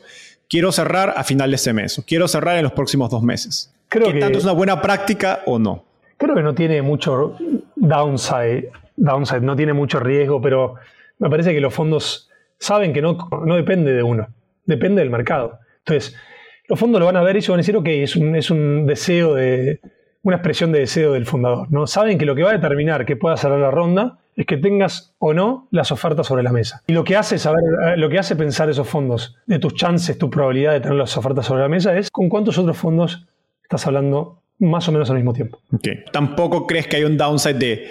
quiero cerrar a final de este mes, quiero cerrar en los próximos dos meses. Creo que tanto es una buena práctica o no? Creo que no tiene mucho downside, downside, no tiene mucho riesgo, pero me parece que los fondos saben que no, no depende de uno, depende del mercado. Entonces, los fondos lo van a ver y ellos van a decir, ok, es un, es un deseo de, una expresión de deseo del fundador. ¿no? Saben que lo que va a determinar que pueda cerrar la ronda es que tengas o no las ofertas sobre la mesa. Y lo que hace saber, eh, lo que hace pensar esos fondos, de tus chances, tu probabilidad de tener las ofertas sobre la mesa, es con cuántos otros fondos estás hablando más o menos al mismo tiempo. Okay. Tampoco crees que hay un downside de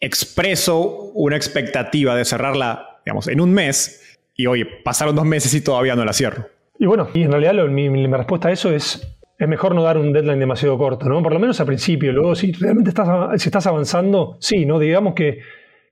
expreso una expectativa de cerrarla, digamos, en un mes y oye, pasaron dos meses y todavía no la cierro. Y bueno, y en realidad mi, mi, respuesta a eso es es mejor no dar un deadline demasiado corto, ¿no? Por lo menos al principio. Luego, si realmente estás, si estás avanzando, sí, ¿no? Digamos que,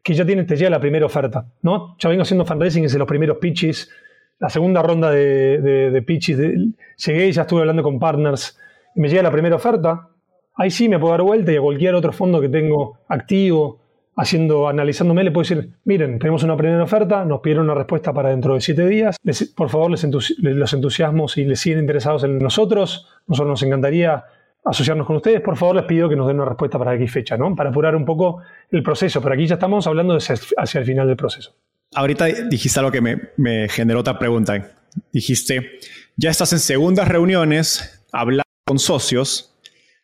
que ya tienes, te llega la primera oferta, ¿no? Ya vengo haciendo fundraising desde los primeros pitches. La segunda ronda de, de, pitches, llegué y ya estuve hablando con partners y me llega la primera oferta. Ahí sí me puedo dar vuelta y a cualquier otro fondo que tengo activo haciendo, analizándome, le puedo decir, miren, tenemos una primera oferta, nos pidieron una respuesta para dentro de siete días, por favor, les los entusiasmos y les siguen interesados en nosotros, nosotros nos encantaría asociarnos con ustedes, por favor les pido que nos den una respuesta para aquí fecha, ¿no? Para apurar un poco el proceso, pero aquí ya estamos hablando hacia el final del proceso. Ahorita dijiste algo que me, me generó otra pregunta. Dijiste, ya estás en segundas reuniones, hablar con socios,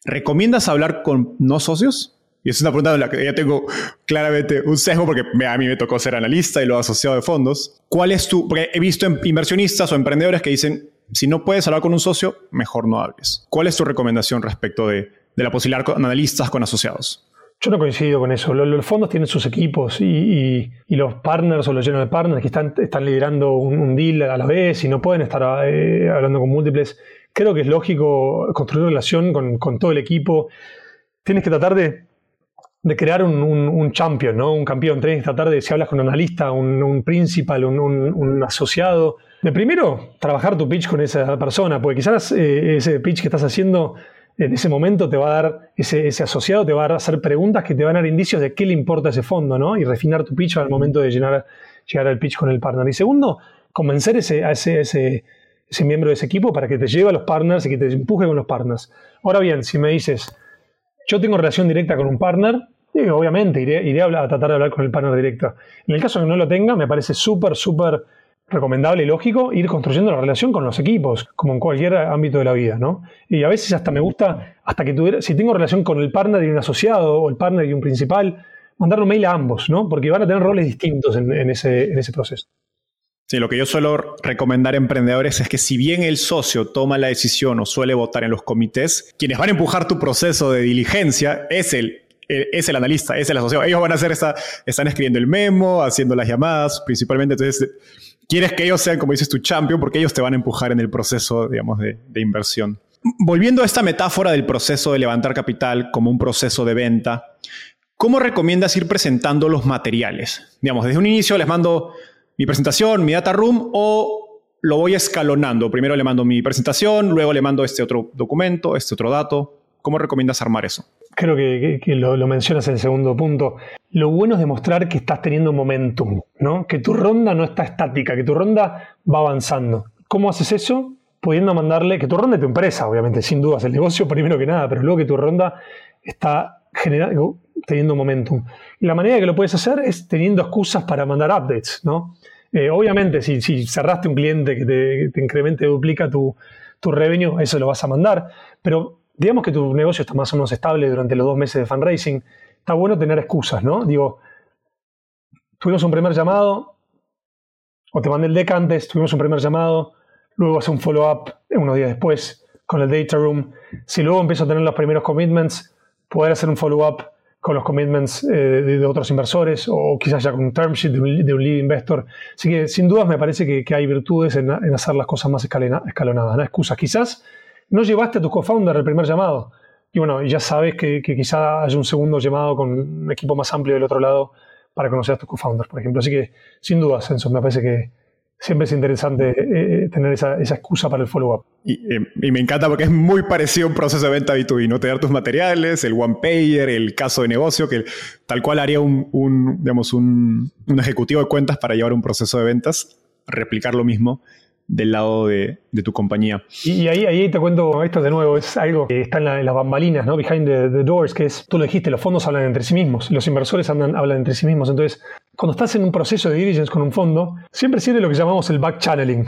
¿recomiendas hablar con no socios? Y es una pregunta en la que ya tengo claramente un sesgo porque a mí me tocó ser analista y lo asociado de fondos. ¿Cuál es tu...? Porque he visto inversionistas o emprendedores que dicen, si no puedes hablar con un socio, mejor no hables. ¿Cuál es tu recomendación respecto de, la posibilidad con analistas con asociados? Yo no coincido con eso. Los, fondos tienen sus equipos y, los partners o los llenos de partners que están, están liderando un, deal a la vez y no pueden estar eh, hablando con múltiples. Creo que es lógico construir relación con, con todo el equipo. Tienes que tratar de de crear un, un, champion, ¿no? un campeón. Tienes que tratar de, si hablas con un analista, un, un principal, un, asociado, de primero trabajar tu pitch con esa persona, porque quizás eh, ese pitch que estás haciendo en ese momento te va a dar, ese, ese, asociado te va a hacer preguntas que te van a dar indicios de qué le importa ese fondo, ¿no? Y refinar tu pitch al momento de llenar, llegar al pitch con el partner. Y segundo, convencer ese, a ese, ese miembro de ese equipo para que te lleve a los partners y que te empuje con los partners. Ahora bien, si me dices, yo tengo relación directa con un partner, y obviamente iré, a, tratar de hablar con el partner directo. En el caso de que no lo tenga, me parece súper, súper recomendable y lógico ir construyendo la relación con los equipos, como en cualquier ámbito de la vida, ¿no? Y a veces hasta me gusta, hasta que tuviera, si tengo relación con el partner y un asociado, o el partner y un principal, mandar un mail a ambos, ¿no? Porque van a tener roles distintos en, ese, en ese proceso. Lo que yo suelo recomendar a emprendedores es que si bien el socio toma la decisión o suele votar en los comités, quienes van a empujar tu proceso de diligencia es el, es el analista, es el asociado. Ellos van a hacer esta, están escribiendo el memo, haciendo las llamadas, principalmente. Entonces, quieres que ellos sean, como dices, tu champion porque ellos te van a empujar en el proceso, digamos, de, de inversión. Volviendo a esta metáfora del proceso de levantar capital como un proceso de venta, ¿cómo recomiendas ir presentando los materiales? Digamos, desde un inicio les mando mi presentación, mi data room o lo voy escalonando. Primero le mando mi presentación, luego le mando este otro documento, este otro dato. ¿Cómo recomiendas armar eso? Creo que, lo, mencionas en el segundo punto. Lo bueno es demostrar que estás teniendo momentum, ¿no? que tu ronda no está estática, que tu ronda va avanzando. ¿Cómo haces eso? Pudiendo mandarle, que tu ronda es tu empresa, obviamente, sin dudas, el negocio primero que nada, pero luego que tu ronda está generando, teniendo momentum. Y la manera que lo puedes hacer es teniendo excusas para mandar updates, ¿no? Eh, obviamente, si, cerraste un cliente que te, incremente, duplica tu, tu revenue, eso lo vas a mandar. Pero digamos que tu negocio está más o menos estable durante los dos meses de fundraising. Está bueno tener excusas, ¿no? Digo, tuvimos un primer llamado, o te mandé el deck antes, tuvimos un primer llamado, luego hace un follow-up unos días después con el data room. Si luego empiezo a tener los primeros commitments, poder hacer un follow-up con los commitments eh, de, otros inversores o quizás ya con un term sheet de un, lead investor. Así que sin dudas me parece que, hay virtudes en, hacer las cosas más escalonadas, no excusas. Quizás no llevaste a tu co-founder el primer llamado. Y bueno, ya sabes que, quizá haya un segundo llamado con un equipo más amplio del otro lado para conocer a tus co-founders, por ejemplo. Así que sin dudas, Enzo, me parece que, siempre es interesante eh, tener esa, excusa para el follow-up. Eh, y, me encanta porque es muy parecido a un proceso de venta B2B, ¿no? Tener tus materiales, el one-payer, el caso de negocio, que tal cual haría un, digamos, un, ejecutivo de cuentas para llevar un proceso de ventas, replicar lo mismo del lado de, tu compañía. Y, ahí, ahí te cuento, esto de nuevo es algo que está en, las bambalinas, ¿no? Behind the, doors, que es, tú lo dijiste, los fondos hablan entre sí mismos, los inversores hablan entre sí mismos. Entonces, cuando estás en un proceso de diligence con un fondo, siempre sirve lo que llamamos el back channeling.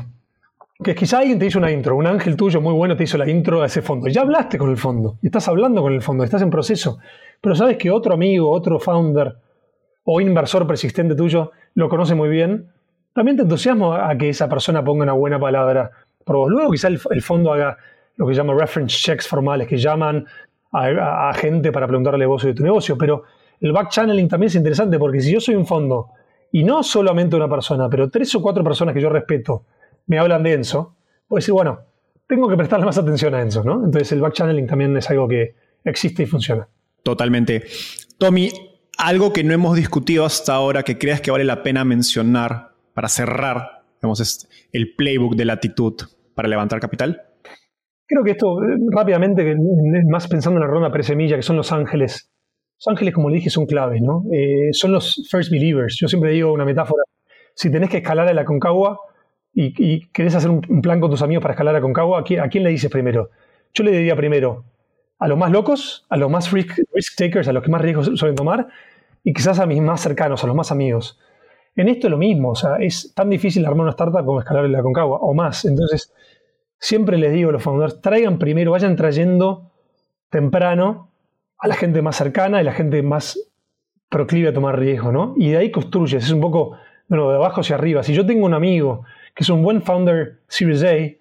Que quizá alguien te hizo una intro, un ángel tuyo muy bueno te hizo la intro a ese fondo. Ya hablaste con el fondo, estás hablando con el fondo, estás en proceso. Pero sabes que otro amigo, otro founder, o inversor persistente tuyo lo conoce muy bien, también te entusiasma a que esa persona ponga una buena palabra por vos. Luego quizá el, fondo haga lo que llama reference checks formales, que llaman a, gente para preguntarle vos de tu negocio, pero el back channeling también es interesante porque si yo soy un fondo y no solamente una persona, pero tres o cuatro personas que yo respeto me hablan de Enzo, puedo decir, bueno, tengo que prestarle más atención a Enzo, ¿no? Entonces el back channeling también es algo que existe y funciona. Totalmente. Tommy, algo que no hemos discutido hasta ahora que creas que vale la pena mencionar para cerrar digamos, el playbook de latitud para levantar capital? Creo que esto, eh, rápidamente, más pensando en la ronda pre-semilla, que son los ángeles. Los ángeles, como le dije, son claves, ¿no? Eh, son los first believers. Yo siempre digo una metáfora. Si tenés que escalar a la Concagua y, querés hacer un, plan con tus amigos para escalar a Concagua, ¿a quién, le dices primero? Yo le diría primero a los más locos, a los más risk, takers, a los que más riesgos suelen tomar, y quizás a mis más cercanos, a los más amigos. En esto es lo mismo, o sea, es tan difícil armar una startup como escalar la Concagua, o más. Entonces, siempre les digo a los founders, traigan primero, vayan trayendo temprano a la gente más cercana y la gente más proclive a tomar riesgo, ¿no? Y de ahí construyes, es un poco, bueno, de abajo hacia arriba. Si yo tengo un amigo que es un buen founder Series A,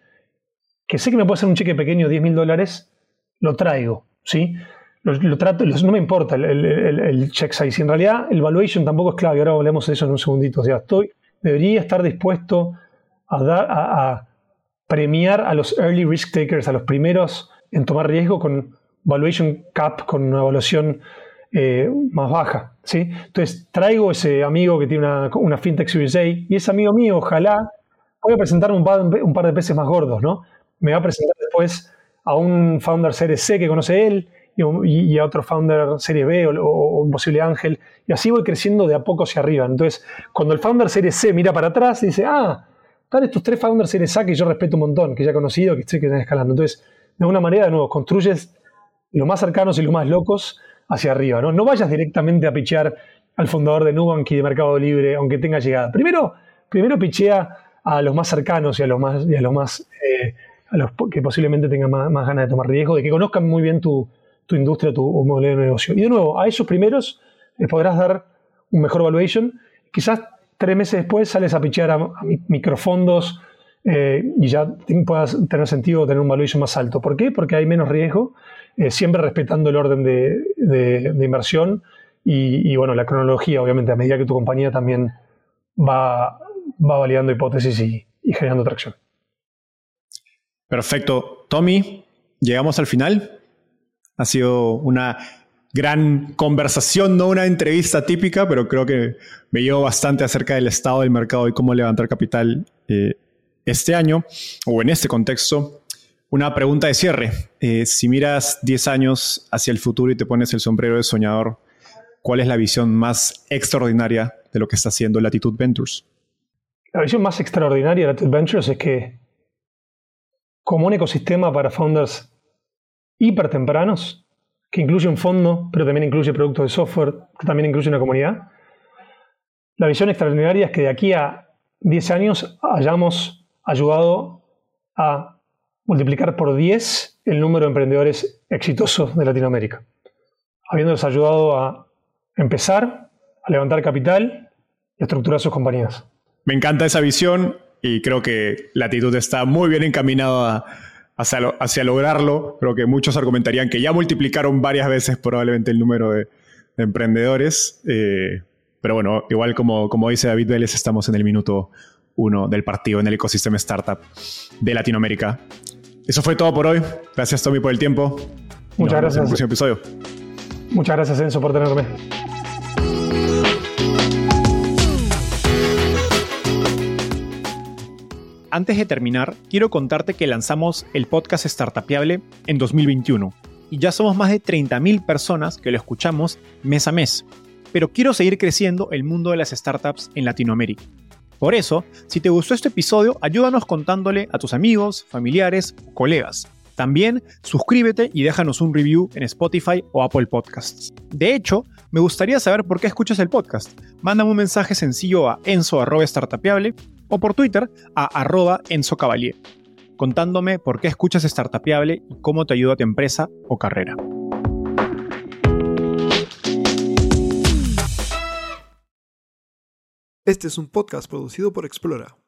que sé que me puede hacer un cheque pequeño de 10 mil dólares, lo traigo, ¿sí? Lo, trato, no me importa el, check size. En realidad, el valuation tampoco es clave. Ahora hablemos de eso en un segundito. O estoy, debería estar dispuesto a, dar, a, premiar a los early risk takers, a los primeros en tomar riesgo con valuation cap, con una evaluación eh, más baja. ¿sí? Entonces, traigo ese amigo que tiene una, una fintech Series A y ese amigo mío, ojalá, voy a presentar un par, un par de peces más gordos. ¿no? Me va a presentar después a un founder Series C que conoce él y, a otro founder Serie B o, un posible ángel. Y así voy creciendo de a poco hacia arriba. Entonces, cuando el founder Serie C mira para atrás, dice, ah, están estos tres founders Serie A que yo respeto un montón, que ya he conocido, que estoy están escalando. Entonces, de alguna manera, de nuevo, construyes lo más cercanos y los más locos hacia arriba. No, no vayas directamente a pichear al fundador de Nubank y de Mercado Libre, aunque tenga llegada. Primero, primero pichea a los más cercanos y a los más, y a los más eh, a los que posiblemente tengan más, ganas de tomar riesgo, de que conozcan muy bien tu, tu industria, tu modelo de negocio. Y de nuevo, a esos primeros les podrás dar un mejor valuation. Quizás tres meses después sales a pichear a, microfondos eh, y ya puedas tener sentido tener un valuation más alto. ¿Por qué? Porque hay menos riesgo, eh, siempre respetando el orden de, inversión y, bueno, la cronología, obviamente, a medida que tu compañía también va, va validando hipótesis y generando tracción. Perfecto. Tommy, llegamos al final. Ha sido una gran conversación, no una entrevista típica, pero creo que me llevo bastante acerca del estado del mercado y cómo levantar capital eh, este año o en este contexto. Una pregunta de cierre. Eh, si miras 10 años hacia el futuro y te pones el sombrero de soñador, ¿cuál es la visión más extraordinaria de lo que está haciendo Latitude Ventures? La visión más extraordinaria de Latitude Ventures es que como un ecosistema para founders hiper tempranos, que incluye un fondo, pero también incluye productos de software, que también incluye una comunidad. La visión extraordinaria es que de aquí a 10 años hayamos ayudado a multiplicar por 10 el número de emprendedores exitosos de Latinoamérica, habiéndolos ayudado a empezar, a levantar capital y a estructurar sus compañías. Me encanta esa visión y creo que Latitud está muy bien hacia, lograrlo. Creo que muchos argumentarían que ya multiplicaron varias veces probablemente el número de, emprendedores. Eh, pero bueno, igual como, como dice David Vélez, estamos en el minuto uno del partido en el ecosistema startup de Latinoamérica. Eso fue todo por hoy. Gracias, Tommy, por el tiempo. Muchas gracias. En el próximo episodio. Muchas gracias, Enzo, por tenerme. Antes de terminar, quiero contarte que lanzamos el podcast Startupiable en 2021 y ya somos más de 30.000 personas que lo escuchamos mes a mes. Pero quiero seguir creciendo el mundo de las startups en Latinoamérica. Por eso, si te gustó este episodio, ayúdanos contándole a tus amigos, familiares colegas. También suscríbete y déjanos un review en Spotify o Apple Podcasts. De hecho, me gustaría saber por qué escuchas el podcast. Mándame un mensaje sencillo a enzo.startupiable o por Twitter a arroba Enzo Cavalier, contándome por qué escuchas Startupiable y cómo te ayuda a tu empresa o carrera. Este es un podcast producido por Explora.